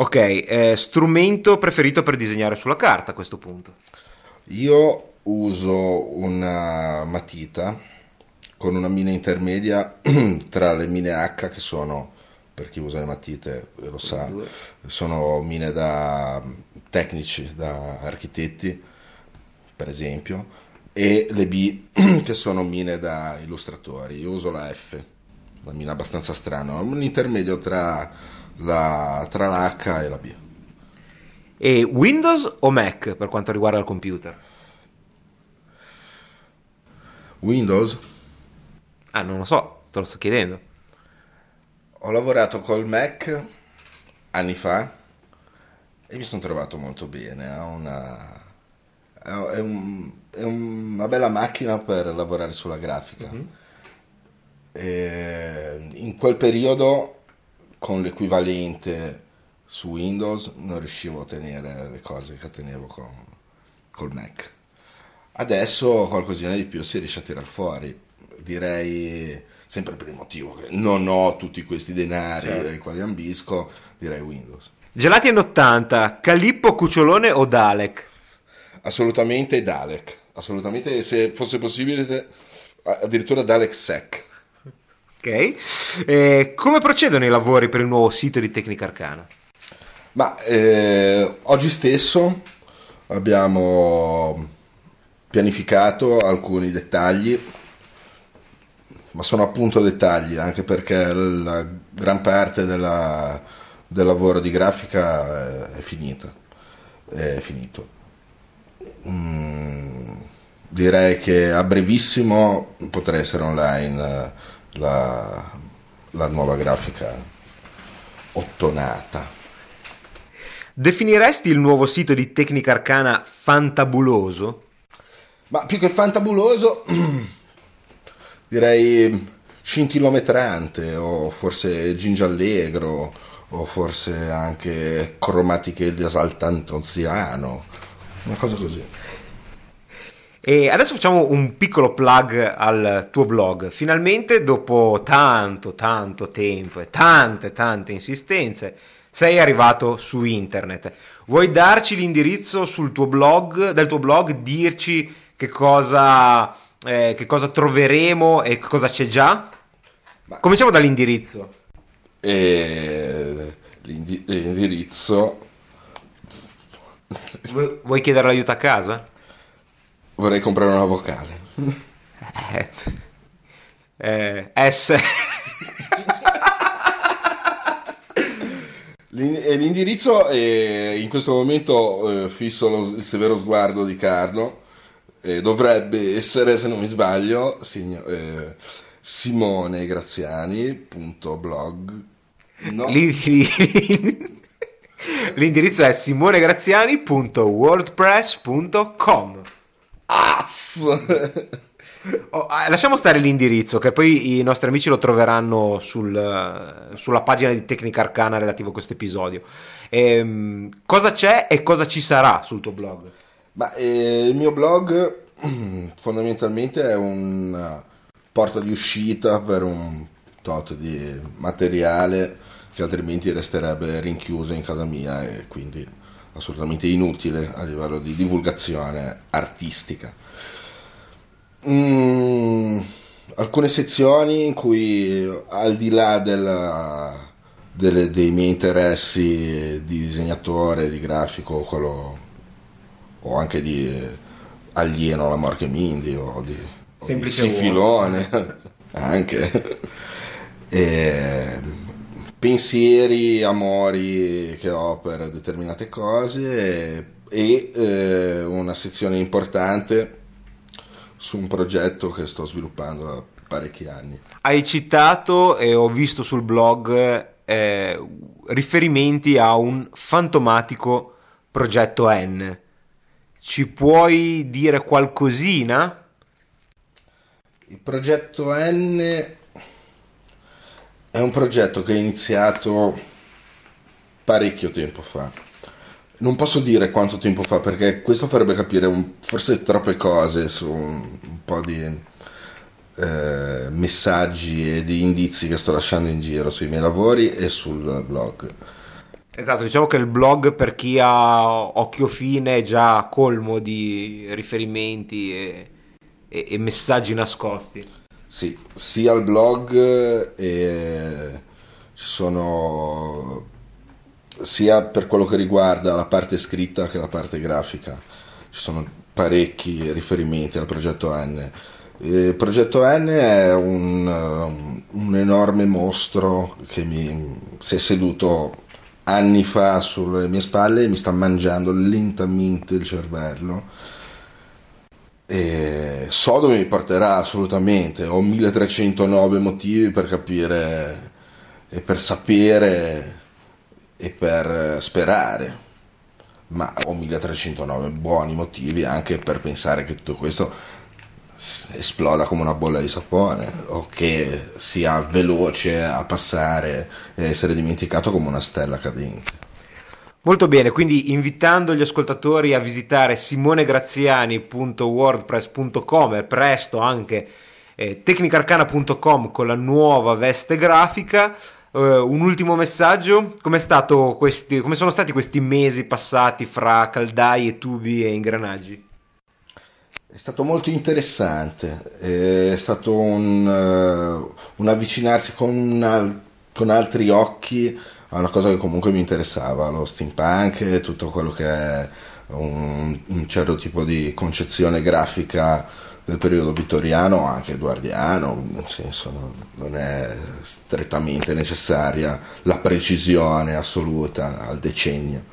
Ok, eh, strumento preferito per disegnare sulla carta a questo punto? Io uso una matita con una mina intermedia tra le mine H che sono, per chi usa le matite eh, lo sa, sono mine da tecnici, da architetti per esempio, e le B che sono mine da illustratori. Io uso la F, una mina abbastanza strana, un intermedio tra la, tra la H e la B. E Windows o Mac per quanto riguarda il computer? Windows Ah, non lo so, te lo sto chiedendo. Ho lavorato col Mac anni fa e mi sono trovato molto bene. Ha una, è, un- è una bella macchina per lavorare sulla grafica. E in quel periodo, con l'equivalente su Windows, non riuscivo a ottenere le cose che ottenevo con, col Mac. Adesso qualcosina di più si riesce a tirar fuori. Direi sempre per il motivo che non ho tutti questi denari Certo. ai quali ambisco, direi Windows. Gelati anni 80, Calippo, Cucciolone o Dalek? assolutamente Dalek, assolutamente, se fosse possibile addirittura Dalek Sec. Ok, eh, come procedono i lavori per il nuovo sito di Tecnica Arcana? Ma eh, oggi stesso abbiamo pianificato alcuni dettagli, ma sono appunto dettagli, anche perché la gran parte della, del lavoro di grafica è finita, è finito. Mm, direi che a brevissimo potrà essere online la, la nuova grafica ottonata. Definiresti il nuovo sito di Tecnica Arcana fantabuloso? Ma più che fantabuloso, direi scintillometrante o forse gingiallegro o forse anche cromatiche di esaltantonziano, una cosa così. E adesso facciamo un piccolo plug al tuo blog. Finalmente, dopo tanto, tanto tempo e tante, tante insistenze, sei arrivato su internet. Vuoi darci l'indirizzo sul tuo blog, del tuo blog, dirci che cosa, eh, che cosa troveremo e cosa c'è già? Cominciamo dall'indirizzo. E l'indi- l'indirizzo. Vuoi chiedere l'aiuto a casa? Vorrei comprare una vocale. Eh, eh, S. L'indirizzo è in questo momento eh, fisso lo, il severo sguardo di Carlo. Eh, dovrebbe essere, se non mi sbaglio, signo, eh, simonegraziani.blog. No. L'indirizzo è simonegraziani.wordpress.com. Az! Oh, eh, lasciamo stare l'indirizzo, che poi i nostri amici lo troveranno sul, sulla pagina di Tecnica Arcana relativa a questo episodio. Ehm, cosa c'è e cosa ci sarà sul tuo blog? Ma eh, il mio blog fondamentalmente è una porta di uscita per un tot di materiale che altrimenti resterebbe rinchiuso in casa mia e quindi assolutamente inutile a livello di divulgazione artistica. Mm, alcune sezioni in cui al di là della, delle, dei miei interessi di disegnatore, di grafico, quello, o anche di alieno alla Morche Mindy o di, o di Sifilone, anche. E, pensieri, amori che ho per determinate cose e, e eh, una sezione importante su un progetto che sto sviluppando da parecchi anni. Hai citato e ho visto sul blog eh, riferimenti a un fantomatico progetto N. Ci puoi dire qualcosina? Il progetto N è un progetto che è iniziato parecchio tempo fa. Non posso dire quanto tempo fa perché questo farebbe capire un, forse troppe cose su un, un po' di eh, messaggi e di indizi che sto lasciando in giro sui miei lavori e sul blog. Esatto, diciamo che il blog per chi ha occhio fine è già colmo di riferimenti e, e, e messaggi nascosti. Sì, sia al blog e ci sono sia per quello che riguarda la parte scritta che la parte grafica. Ci sono parecchi riferimenti al progetto N. Il progetto N è un, un enorme mostro che mi si è seduto anni fa sulle mie spalle e mi sta mangiando lentamente il cervello e so dove mi porterà assolutamente, ho 1309 motivi per capire e per sapere e per sperare, ma ho 1309 buoni motivi anche per pensare che tutto questo esploda come una bolla di sapone o che sia veloce a passare e essere dimenticato come una stella cadente. Molto bene, quindi invitando gli ascoltatori a visitare simonegraziani.wordpress.com e presto anche eh, tecnicarcana.com con la nuova veste grafica, uh, un ultimo messaggio. Come sono stati questi mesi passati fra caldai e tubi e ingranaggi? È stato molto interessante, è stato un, uh, un avvicinarsi con, una, con, altri occhi a una cosa che comunque mi interessava, lo steampunk tutto quello che è un, un certo tipo di concezione grafica del periodo vittoriano anche edoardiano, nel senso non, non è strettamente necessaria la precisione assoluta al decennio.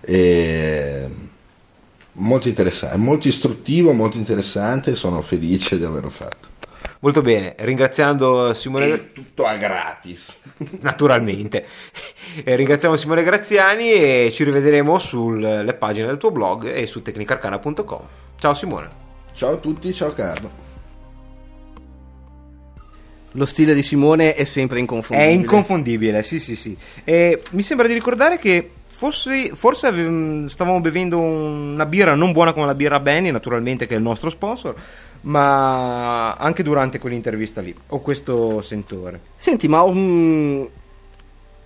E molto interessante, molto istruttivo, molto interessante, sono felice di averlo fatto. Molto bene, ringraziando Simone... E tutto a gratis. Naturalmente. ringraziamo Simone Graziani e ci rivedremo sulle pagine del tuo blog e su tecnicarcana.com. Ciao Simone. Ciao a tutti, ciao Carlo. Lo stile di Simone è sempre inconfondibile. È inconfondibile, sì, sì, sì. E mi sembra di ricordare che forse, forse stavamo bevendo una birra non buona come la birra Benny, naturalmente, che è il nostro sponsor, ma anche durante quell'intervista lì. Ho questo sentore. Senti, ma um,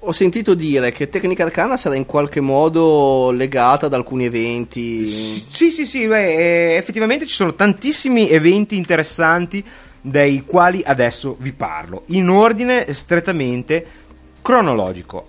ho sentito dire che Tecnica Arcana sarà in qualche modo legata ad alcuni eventi. Sì, sì, sì, beh, effettivamente ci sono tantissimi eventi interessanti dei quali adesso vi parlo, in ordine strettamente cronologico.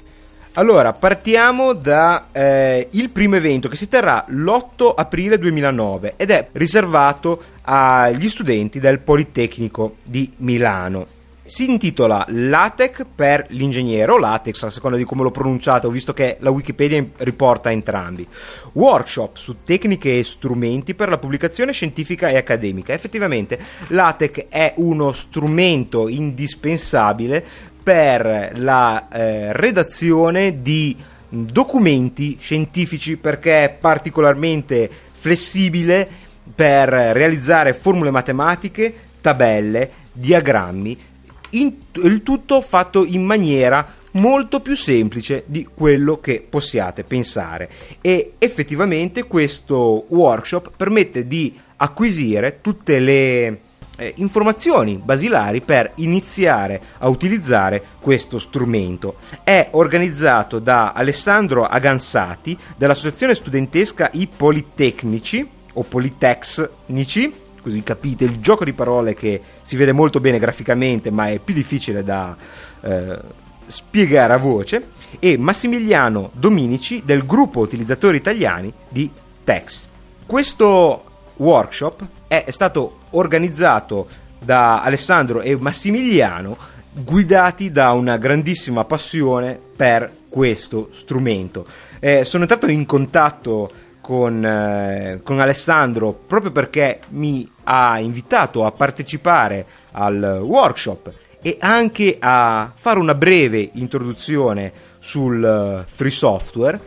Allora, partiamo dal eh, primo evento che si terrà l'8 aprile 2009 ed è riservato agli studenti del Politecnico di Milano si intitola LaTeX per l'ingegnere o LaTeX a seconda di come l'ho pronunciato, visto che la Wikipedia riporta entrambi. Workshop su tecniche e strumenti per la pubblicazione scientifica e accademica. Effettivamente LaTeX è uno strumento indispensabile per la eh, redazione di documenti scientifici perché è particolarmente flessibile per realizzare formule matematiche, tabelle, diagrammi in, il tutto fatto in maniera molto più semplice di quello che possiate pensare e effettivamente questo workshop permette di acquisire tutte le eh, informazioni basilari per iniziare a utilizzare questo strumento. È organizzato da Alessandro Agansati dell'associazione studentesca I Politecnici o Politecnici così capite il gioco di parole che si vede molto bene graficamente ma è più difficile da eh, spiegare a voce e Massimiliano Dominici del gruppo utilizzatori italiani di Tex. Questo workshop è stato organizzato da Alessandro e Massimiliano guidati da una grandissima passione per questo strumento. Eh, sono entrato in contatto con, eh, con, Alessandro proprio perché mi ha invitato a partecipare al workshop e anche a fare una breve introduzione sul uh, free software.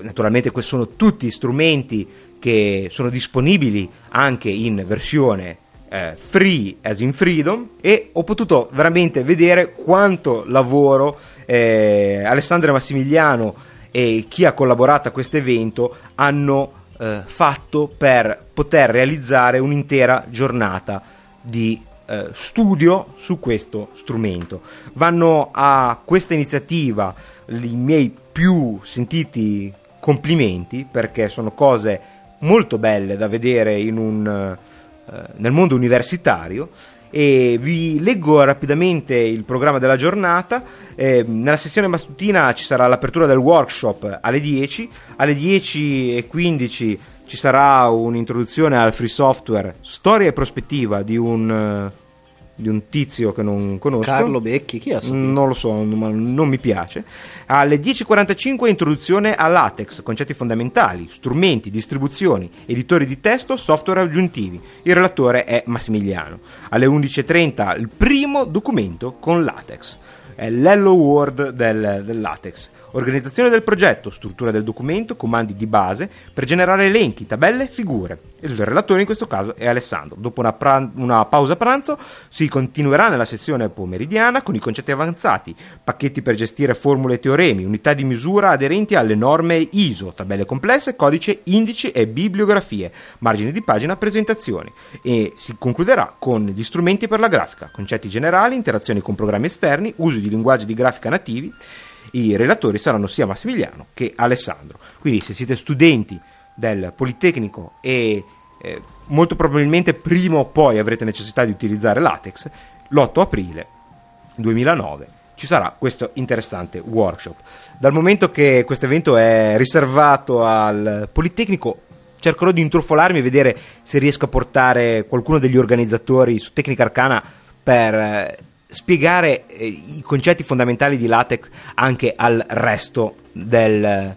Naturalmente questi sono tutti strumenti che sono disponibili anche in versione eh, free as in freedom e ho potuto veramente vedere quanto lavoro eh, Alessandro e Massimiliano e chi ha collaborato a questo evento hanno eh, fatto per poter realizzare un'intera giornata di eh, studio su questo strumento. Vanno a questa iniziativa i miei più sentiti complimenti perché sono cose molto belle da vedere un, eh, nel mondo universitario e vi leggo rapidamente il programma della giornata. Eh, nella sessione mattutina ci sarà l'apertura del workshop alle 10, alle 10.15 ci sarà un'introduzione al free software, storia e prospettiva di un di un tizio che non conosco. Carlo Becchi, chi è? Non lo so, ma non mi piace. Alle 10.45 introduzione a LaTeX, concetti fondamentali, strumenti, distribuzioni, editori di testo, software aggiuntivi. Il relatore è Massimiliano. Alle 11.30 il primo documento con LaTeX. È l'Hello World del, del LaTeX organizzazione del progetto, struttura del documento, comandi di base per generare elenchi, tabelle, figure. Il relatore in questo caso è Alessandro. Dopo una, pran- una pausa pranzo si continuerà nella sessione pomeridiana con i concetti avanzati, pacchetti per gestire formule e teoremi, unità di misura aderenti alle norme ISO, tabelle complesse, codice, indici e bibliografie, margini di pagina, presentazioni. E si concluderà con gli strumenti per la grafica, concetti generali, interazioni con programmi esterni, uso di linguaggi di grafica nativi i relatori saranno sia Massimiliano che Alessandro. Quindi se siete studenti del Politecnico e eh, molto probabilmente prima o poi avrete necessità di utilizzare latex, l'8 aprile 2009 ci sarà questo interessante workshop. Dal momento che questo evento è riservato al Politecnico, cercherò di intrufolarmi e vedere se riesco a portare qualcuno degli organizzatori su Tecnica Arcana per eh, spiegare eh, i concetti fondamentali di latex anche al resto del,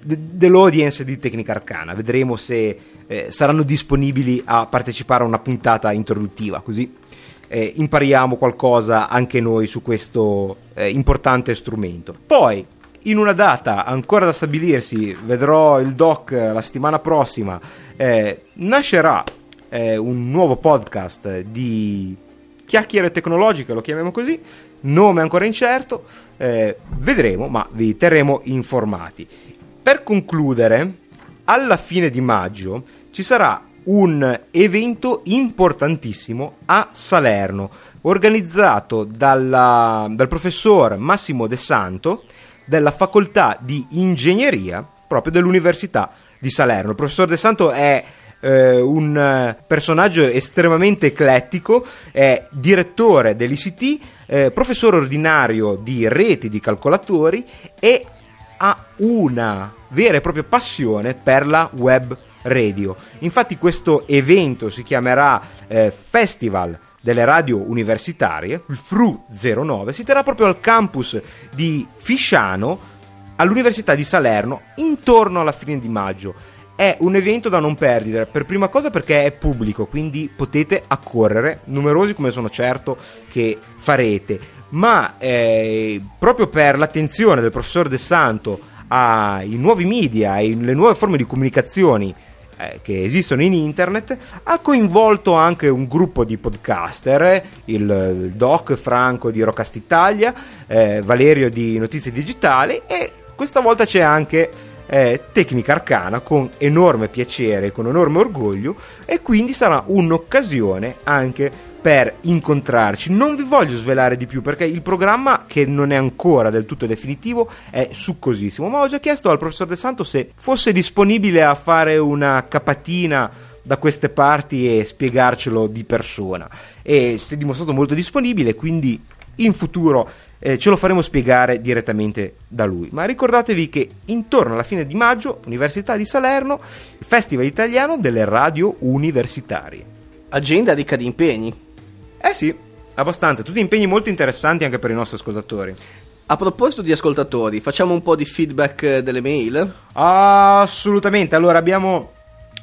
de, dell'audience di Tecnica Arcana. Vedremo se eh, saranno disponibili a partecipare a una puntata introduttiva, così eh, impariamo qualcosa anche noi su questo eh, importante strumento. Poi, in una data ancora da stabilirsi, vedrò il doc la settimana prossima, eh, nascerà eh, un nuovo podcast di chiacchiere tecnologiche, lo chiamiamo così, nome ancora incerto, eh, vedremo, ma vi terremo informati. Per concludere, alla fine di maggio ci sarà un evento importantissimo a Salerno, organizzato dalla, dal professor Massimo De Santo della facoltà di ingegneria proprio dell'Università di Salerno. Il professor De Santo è eh, un personaggio estremamente eclettico, è direttore dell'ICT, eh, professore ordinario di reti di calcolatori e ha una vera e propria passione per la web radio. Infatti questo evento si chiamerà eh, Festival delle radio universitarie, il FRU 09, si terrà proprio al campus di Fisciano all'Università di Salerno intorno alla fine di maggio è un evento da non perdere, per prima cosa perché è pubblico, quindi potete accorrere, numerosi come sono certo che farete, ma eh, proprio per l'attenzione del professor De Santo ai nuovi media, alle nuove forme di comunicazioni eh, che esistono in internet, ha coinvolto anche un gruppo di podcaster, il, il Doc Franco di Rocast Italia, eh, Valerio di Notizie Digitali e questa volta c'è anche eh, tecnica arcana con enorme piacere, con enorme orgoglio e quindi sarà un'occasione anche per incontrarci. Non vi voglio svelare di più perché il programma, che non è ancora del tutto definitivo, è succosissimo. Ma ho già chiesto al professor De Santo se fosse disponibile a fare una capatina da queste parti e spiegarcelo di persona. E si è dimostrato molto disponibile, quindi in futuro eh, ce lo faremo spiegare direttamente da lui. Ma ricordatevi che intorno alla fine di maggio, Università di Salerno, il Festival Italiano delle Radio Universitarie. Agenda ricca di impegni. Eh sì, abbastanza, tutti impegni molto interessanti anche per i nostri ascoltatori. A proposito di ascoltatori, facciamo un po' di feedback eh, delle mail? Assolutamente, allora abbiamo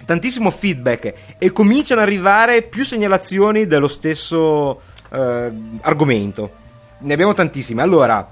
tantissimo feedback e cominciano ad arrivare più segnalazioni dello stesso eh, argomento ne abbiamo tantissime. Allora,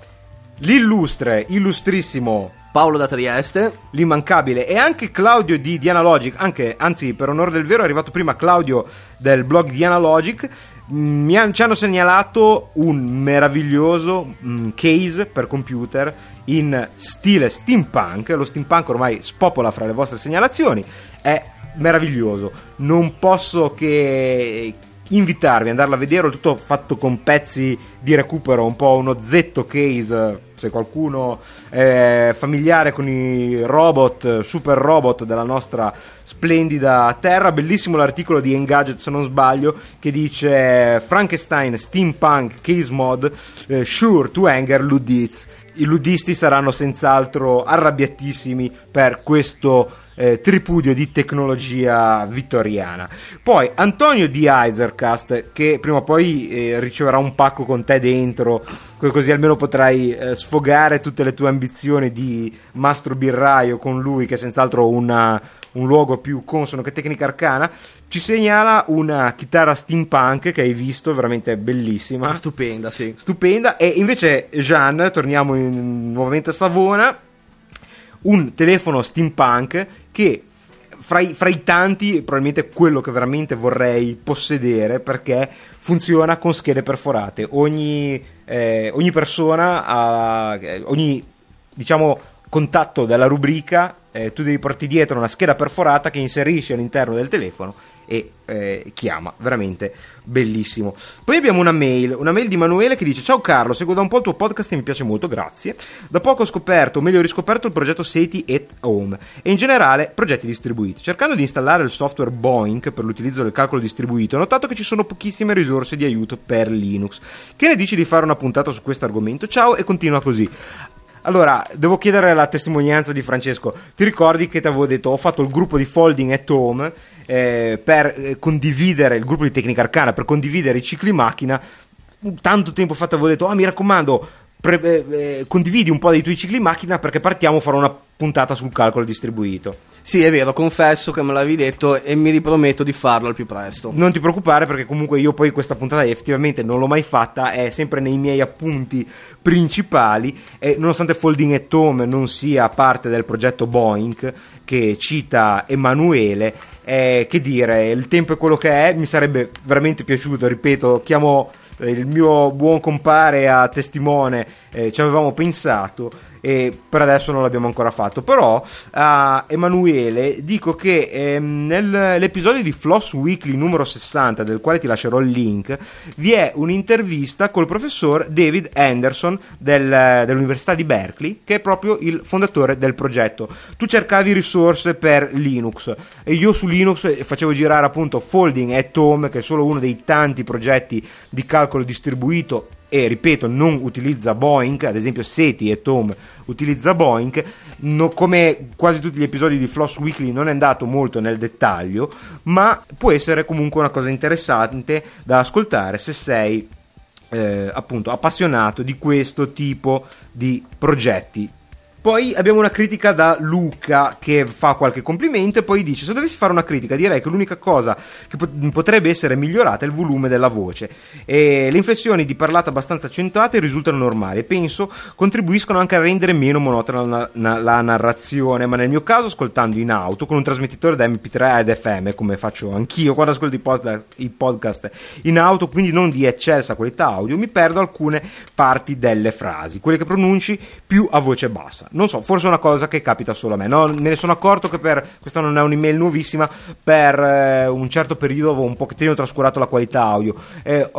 l'illustre, illustrissimo Paolo da Trieste, l'immancabile e anche Claudio di Diana Logic, anche, anzi per onore del vero è arrivato prima Claudio del blog Diana Logic, mm, mi han, ci hanno segnalato un meraviglioso mm, case per computer in stile steampunk, lo steampunk ormai spopola fra le vostre segnalazioni, è meraviglioso, non posso che invitarvi ad andarla a vedere, tutto fatto con pezzi di recupero, un po' uno zetto case, se qualcuno è familiare con i robot, super robot della nostra splendida terra, bellissimo l'articolo di Engadget se non sbaglio, che dice Frankenstein Steampunk Case Mod, eh, sure to anger Ludiz. I ludisti saranno senz'altro arrabbiatissimi per questo eh, tripudio di tecnologia vittoriana. Poi Antonio di Eisercast, che prima o poi eh, riceverà un pacco con te dentro, così almeno potrai eh, sfogare tutte le tue ambizioni di mastro birraio con lui, che è senz'altro una, un luogo più consono che tecnica arcana, ci segnala una chitarra steampunk che hai visto, veramente bellissima. Stupenda, sì. Stupenda. E invece Jean, torniamo in- nuovamente a Savona, un telefono steampunk che fra i, fra i tanti probabilmente quello che veramente vorrei possedere perché funziona con schede perforate ogni, eh, ogni persona ha eh, ogni diciamo contatto della rubrica eh, tu devi porti dietro una scheda perforata che inserisci all'interno del telefono e eh, chiama, veramente bellissimo. Poi abbiamo una mail, una mail di Manuele che dice: Ciao Carlo, seguo da un po' il tuo podcast e mi piace molto, grazie. Da poco ho scoperto, o meglio, ho riscoperto il progetto Seti at Home e in generale progetti distribuiti. Cercando di installare il software Boink per l'utilizzo del calcolo distribuito, ho notato che ci sono pochissime risorse di aiuto per Linux. Che ne dici di fare una puntata su questo argomento? Ciao e continua così. Allora, devo chiedere la testimonianza di Francesco. Ti ricordi che ti avevo detto ho fatto il gruppo di Folding at Home eh, per eh, condividere il gruppo di Tecnica Arcana per condividere i cicli macchina? Tanto tempo fa ti avevo detto, ah, mi raccomando, pre- eh, eh, condividi un po' dei tuoi cicli macchina perché partiamo a fare una puntata sul calcolo distribuito. Sì, è vero, confesso che me l'avevi detto e mi riprometto di farlo al più presto. Non ti preoccupare perché comunque io poi questa puntata effettivamente non l'ho mai fatta, è sempre nei miei appunti principali e nonostante Folding at Home non sia parte del progetto Boink che cita Emanuele, eh, che dire, il tempo è quello che è, mi sarebbe veramente piaciuto, ripeto, chiamo il mio buon compare a testimone, eh, ci avevamo pensato e per adesso non l'abbiamo ancora fatto. Però a Emanuele dico che ehm, nell'episodio di Floss Weekly numero 60, del quale ti lascerò il link, vi è un'intervista col professor David Anderson del- dell'Università di Berkeley, che è proprio il fondatore del progetto. Tu cercavi risorse per Linux e io su Linux facevo girare appunto Folding at Home, che è solo uno dei tanti progetti di calcolo distribuito e ripeto non utilizza Boeing, ad esempio Seti e Tom utilizza Boeing, no- come quasi tutti gli episodi di Floss Weekly non è andato molto nel dettaglio, ma può essere comunque una cosa interessante da ascoltare se sei eh, appunto appassionato di questo tipo di progetti. Poi abbiamo una critica da Luca che fa qualche complimento e poi dice: Se dovessi fare una critica, direi che l'unica cosa che pot- potrebbe essere migliorata è il volume della voce. E le inflessioni di parlata abbastanza accentuate risultano normali e penso contribuiscono anche a rendere meno monotona la, la narrazione. Ma nel mio caso, ascoltando in auto con un trasmettitore da MP3 ed FM, come faccio anch'io quando ascolto i podcast, i podcast in auto, quindi non di eccelsa qualità audio, mi perdo alcune parti delle frasi, quelle che pronunci più a voce bassa. Non so, forse è una cosa che capita solo a me. No? Me ne sono accorto che per questa non è un'email nuovissima. Per eh, un certo periodo avevo un pochettino trascurato la qualità audio. Eh,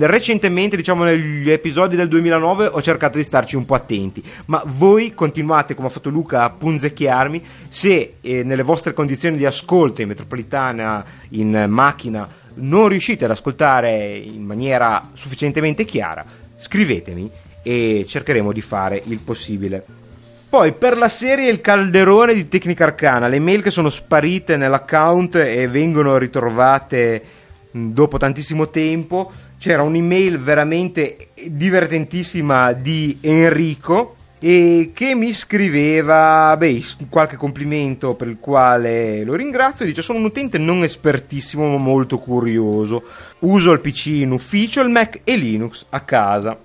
recentemente, diciamo negli episodi del 2009, ho cercato di starci un po' attenti. Ma voi continuate, come ha fatto Luca, a punzecchiarmi. Se eh, nelle vostre condizioni di ascolto in metropolitana, in macchina, non riuscite ad ascoltare in maniera sufficientemente chiara, scrivetemi e cercheremo di fare il possibile. Poi per la serie Il calderone di Tecnica Arcana, le mail che sono sparite nell'account e vengono ritrovate dopo tantissimo tempo, c'era un'email veramente divertentissima di Enrico e che mi scriveva beh, qualche complimento per il quale lo ringrazio. Dice: Sono un utente non espertissimo, ma molto curioso. Uso il PC in ufficio, il Mac e Linux a casa.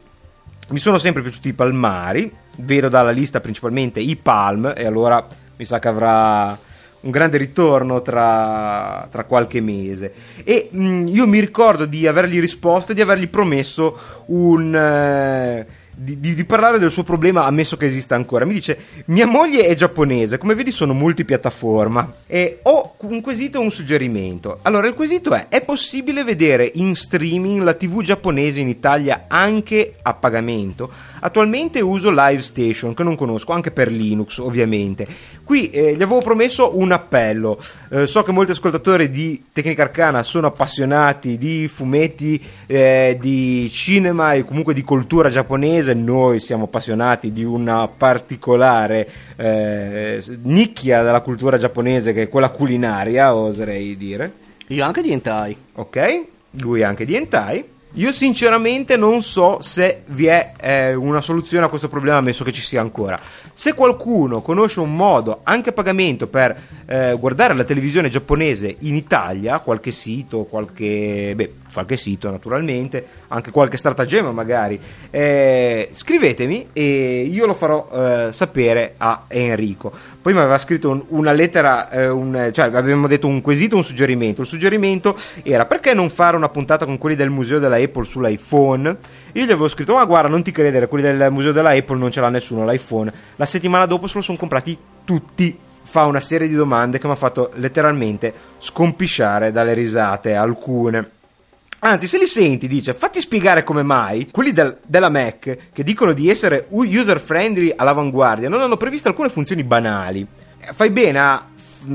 Mi sono sempre piaciuti i palmari, vedo dalla lista principalmente i Palm, e allora mi sa che avrà un grande ritorno tra, tra qualche mese. E mh, io mi ricordo di avergli risposto e di avergli promesso un. eh, di, di- di parlare del suo problema, ammesso che esista ancora. Mi dice: Mia moglie è giapponese, come vedi, sono multipiattaforma. E ho un quesito e un suggerimento. Allora, il quesito è: è possibile vedere in streaming la TV giapponese in Italia anche a pagamento? Attualmente uso Live Station, che non conosco, anche per Linux, ovviamente. Qui eh, gli avevo promesso un appello. Eh, so che molti ascoltatori di Tecnica Arcana sono appassionati di fumetti, eh, di cinema e comunque di cultura giapponese. Noi siamo appassionati di una particolare eh, nicchia della cultura giapponese, che è quella culinaria, oserei dire. Io anche di hentai. Ok? Lui anche di hentai. Io sinceramente non so se vi è eh, una soluzione a questo problema, ammesso che ci sia ancora. Se qualcuno conosce un modo, anche a pagamento, per eh, guardare la televisione giapponese in Italia, qualche sito, qualche, beh, qualche sito naturalmente, anche qualche stratagemma magari, eh, scrivetemi e io lo farò eh, sapere a Enrico. Poi mi aveva scritto un- una lettera, eh, un- cioè abbiamo detto un quesito, un suggerimento. Il suggerimento era perché non fare una puntata con quelli del museo della Apple sull'iPhone? Io gli avevo scritto, ma guarda, non ti credere, quelli del museo della Apple non ce l'ha nessuno l'iPhone. La settimana dopo se lo sono comprati tutti. Fa una serie di domande che mi ha fatto letteralmente scompisciare dalle risate, alcune. Anzi, se li senti, dice, fatti spiegare come mai quelli del- della Mac, che dicono di essere user friendly all'avanguardia, non hanno previsto alcune funzioni banali. Eh, Fai bene a,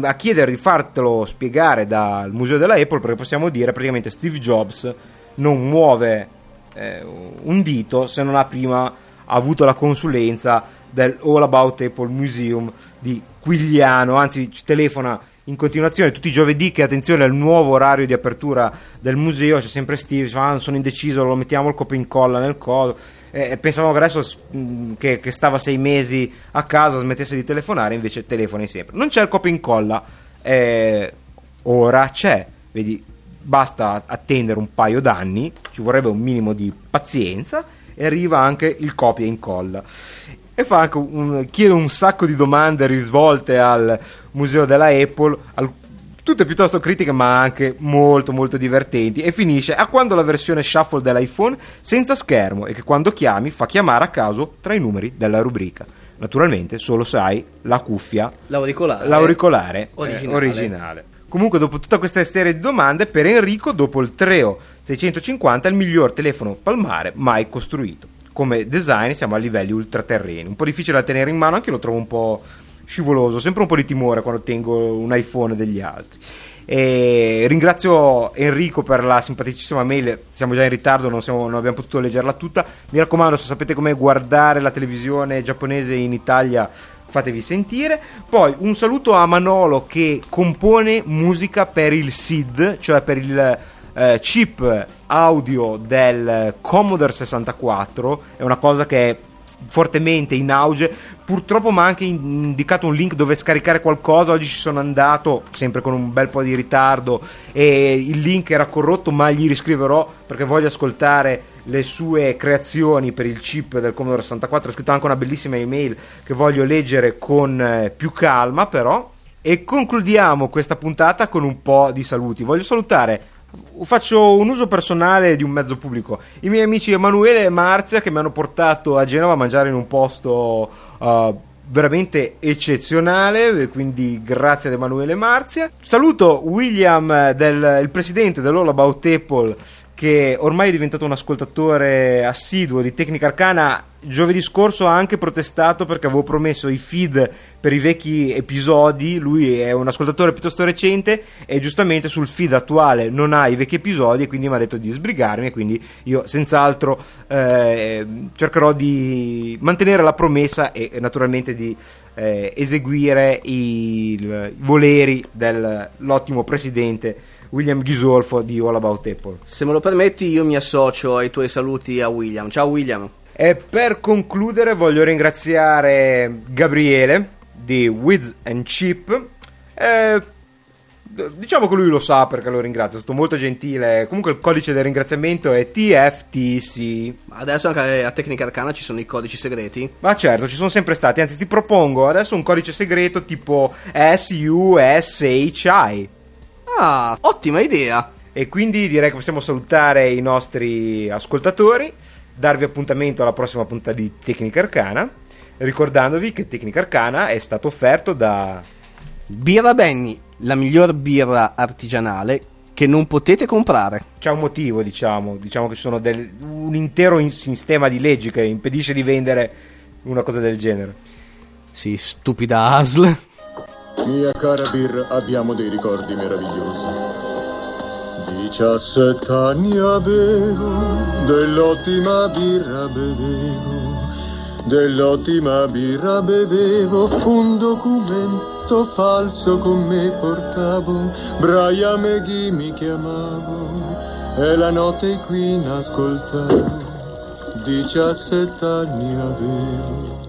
a chiedere di fartelo spiegare dal museo della Apple, perché possiamo dire praticamente Steve Jobs non muove eh, un dito se non ha prima avuto la consulenza del All About Apple Museum di Quigliano, anzi ci telefona in continuazione tutti i giovedì che attenzione al nuovo orario di apertura del museo c'è sempre Steve "Ah, sono indeciso lo mettiamo il copia incolla nel codo e pensavamo che adesso mh, che, che stava sei mesi a casa smettesse di telefonare invece telefoni sempre. Non c'è il copia incolla eh, ora c'è. Vedi basta attendere un paio d'anni ci vorrebbe un minimo di pazienza e arriva anche il copia e incolla e fa anche un, chiede un sacco di domande rivolte al museo della Apple, al- tutte piuttosto critiche ma anche molto molto divertenti e finisce a quando la versione shuffle dell'iPhone senza schermo e che quando chiami fa chiamare a caso tra i numeri della rubrica. Naturalmente solo se hai la cuffia L'auricolare. l'auricolare eh, Originale. originale. Comunque, dopo tutta questa serie di domande, per Enrico, dopo il Treo 650, è il miglior telefono palmare mai costruito. Come design siamo a livelli ultraterreni, un po' difficile da tenere in mano, anche io lo trovo un po' scivoloso, sempre un po' di timore quando tengo un iPhone degli altri. E ringrazio Enrico per la simpaticissima mail. Siamo già in ritardo, non, siamo- non abbiamo potuto leggerla tutta. Mi raccomando, se sapete come guardare la televisione giapponese in Italia, fatevi sentire. Poi un saluto a Manolo che compone musica per il SID, cioè per il eh, chip audio del Commodore 64. È una cosa che è fortemente in auge. Purtroppo mi ha anche indicato un link dove scaricare qualcosa. Oggi ci sono andato, sempre con un bel po' di ritardo, e il link era corrotto, ma gli riscriverò perché voglio ascoltare le sue creazioni per il chip del Commodore 64. Ha scritto anche una bellissima email che voglio leggere con eh, più calma, però. E concludiamo questa puntata con un po' di saluti. Voglio salutare Faccio un uso personale di un mezzo pubblico. I miei amici Emanuele e Marzia che mi hanno portato a Genova a mangiare in un posto uh, veramente eccezionale, quindi grazie ad Emanuele e Marzia. Saluto William, del, il presidente dell'All About Apple, che ormai è diventato un ascoltatore assiduo di Tecnica Arcana. Giovedì scorso ha anche protestato perché avevo promesso i feed per i vecchi episodi. Lui è un ascoltatore piuttosto recente e giustamente sul feed attuale non ha i vecchi episodi e quindi mi ha detto di sbrigarmi e quindi io senz'altro eh, cercherò di mantenere la promessa e, naturalmente di eh, eseguire i, i voleri dell'ottimo presidente William Ghisolfo di All About Apple. Se me lo permetti, io mi associo ai tuoi saluti a William. Ciao William. E per concludere voglio ringraziare Gabriele di Wiz and Chip. Eh, diciamo che lui lo sa perché lo ringrazio, è stato molto gentile. Comunque il codice del ringraziamento è TFTC. Ma Adesso anche a Tecnica Arcana ci sono i codici segreti. Ma certo, ci sono sempre stati, anzi ti propongo adesso un codice segreto tipo SUSHI. Ah, ottima idea. E quindi direi che possiamo salutare i nostri ascoltatori, darvi appuntamento alla prossima puntata di Tecnica Arcana, ricordandovi che Tecnica Arcana è stato offerto da... Birra Benny, la miglior birra artigianale che non potete comprare. C'è un motivo, diciamo, diciamo che ci sono del- un intero in- sistema di leggi che impedisce di vendere una cosa del genere. Sì, stupida ASL. Mia cara Bir, abbiamo dei ricordi meravigliosi. 17 anni avevo, dell'ottima birra bevevo, dell'ottima birra bevevo, un documento falso con me portavo, Brian McGee mi chiamavo, E la notte qui in ascoltavo, 17 anni avevo.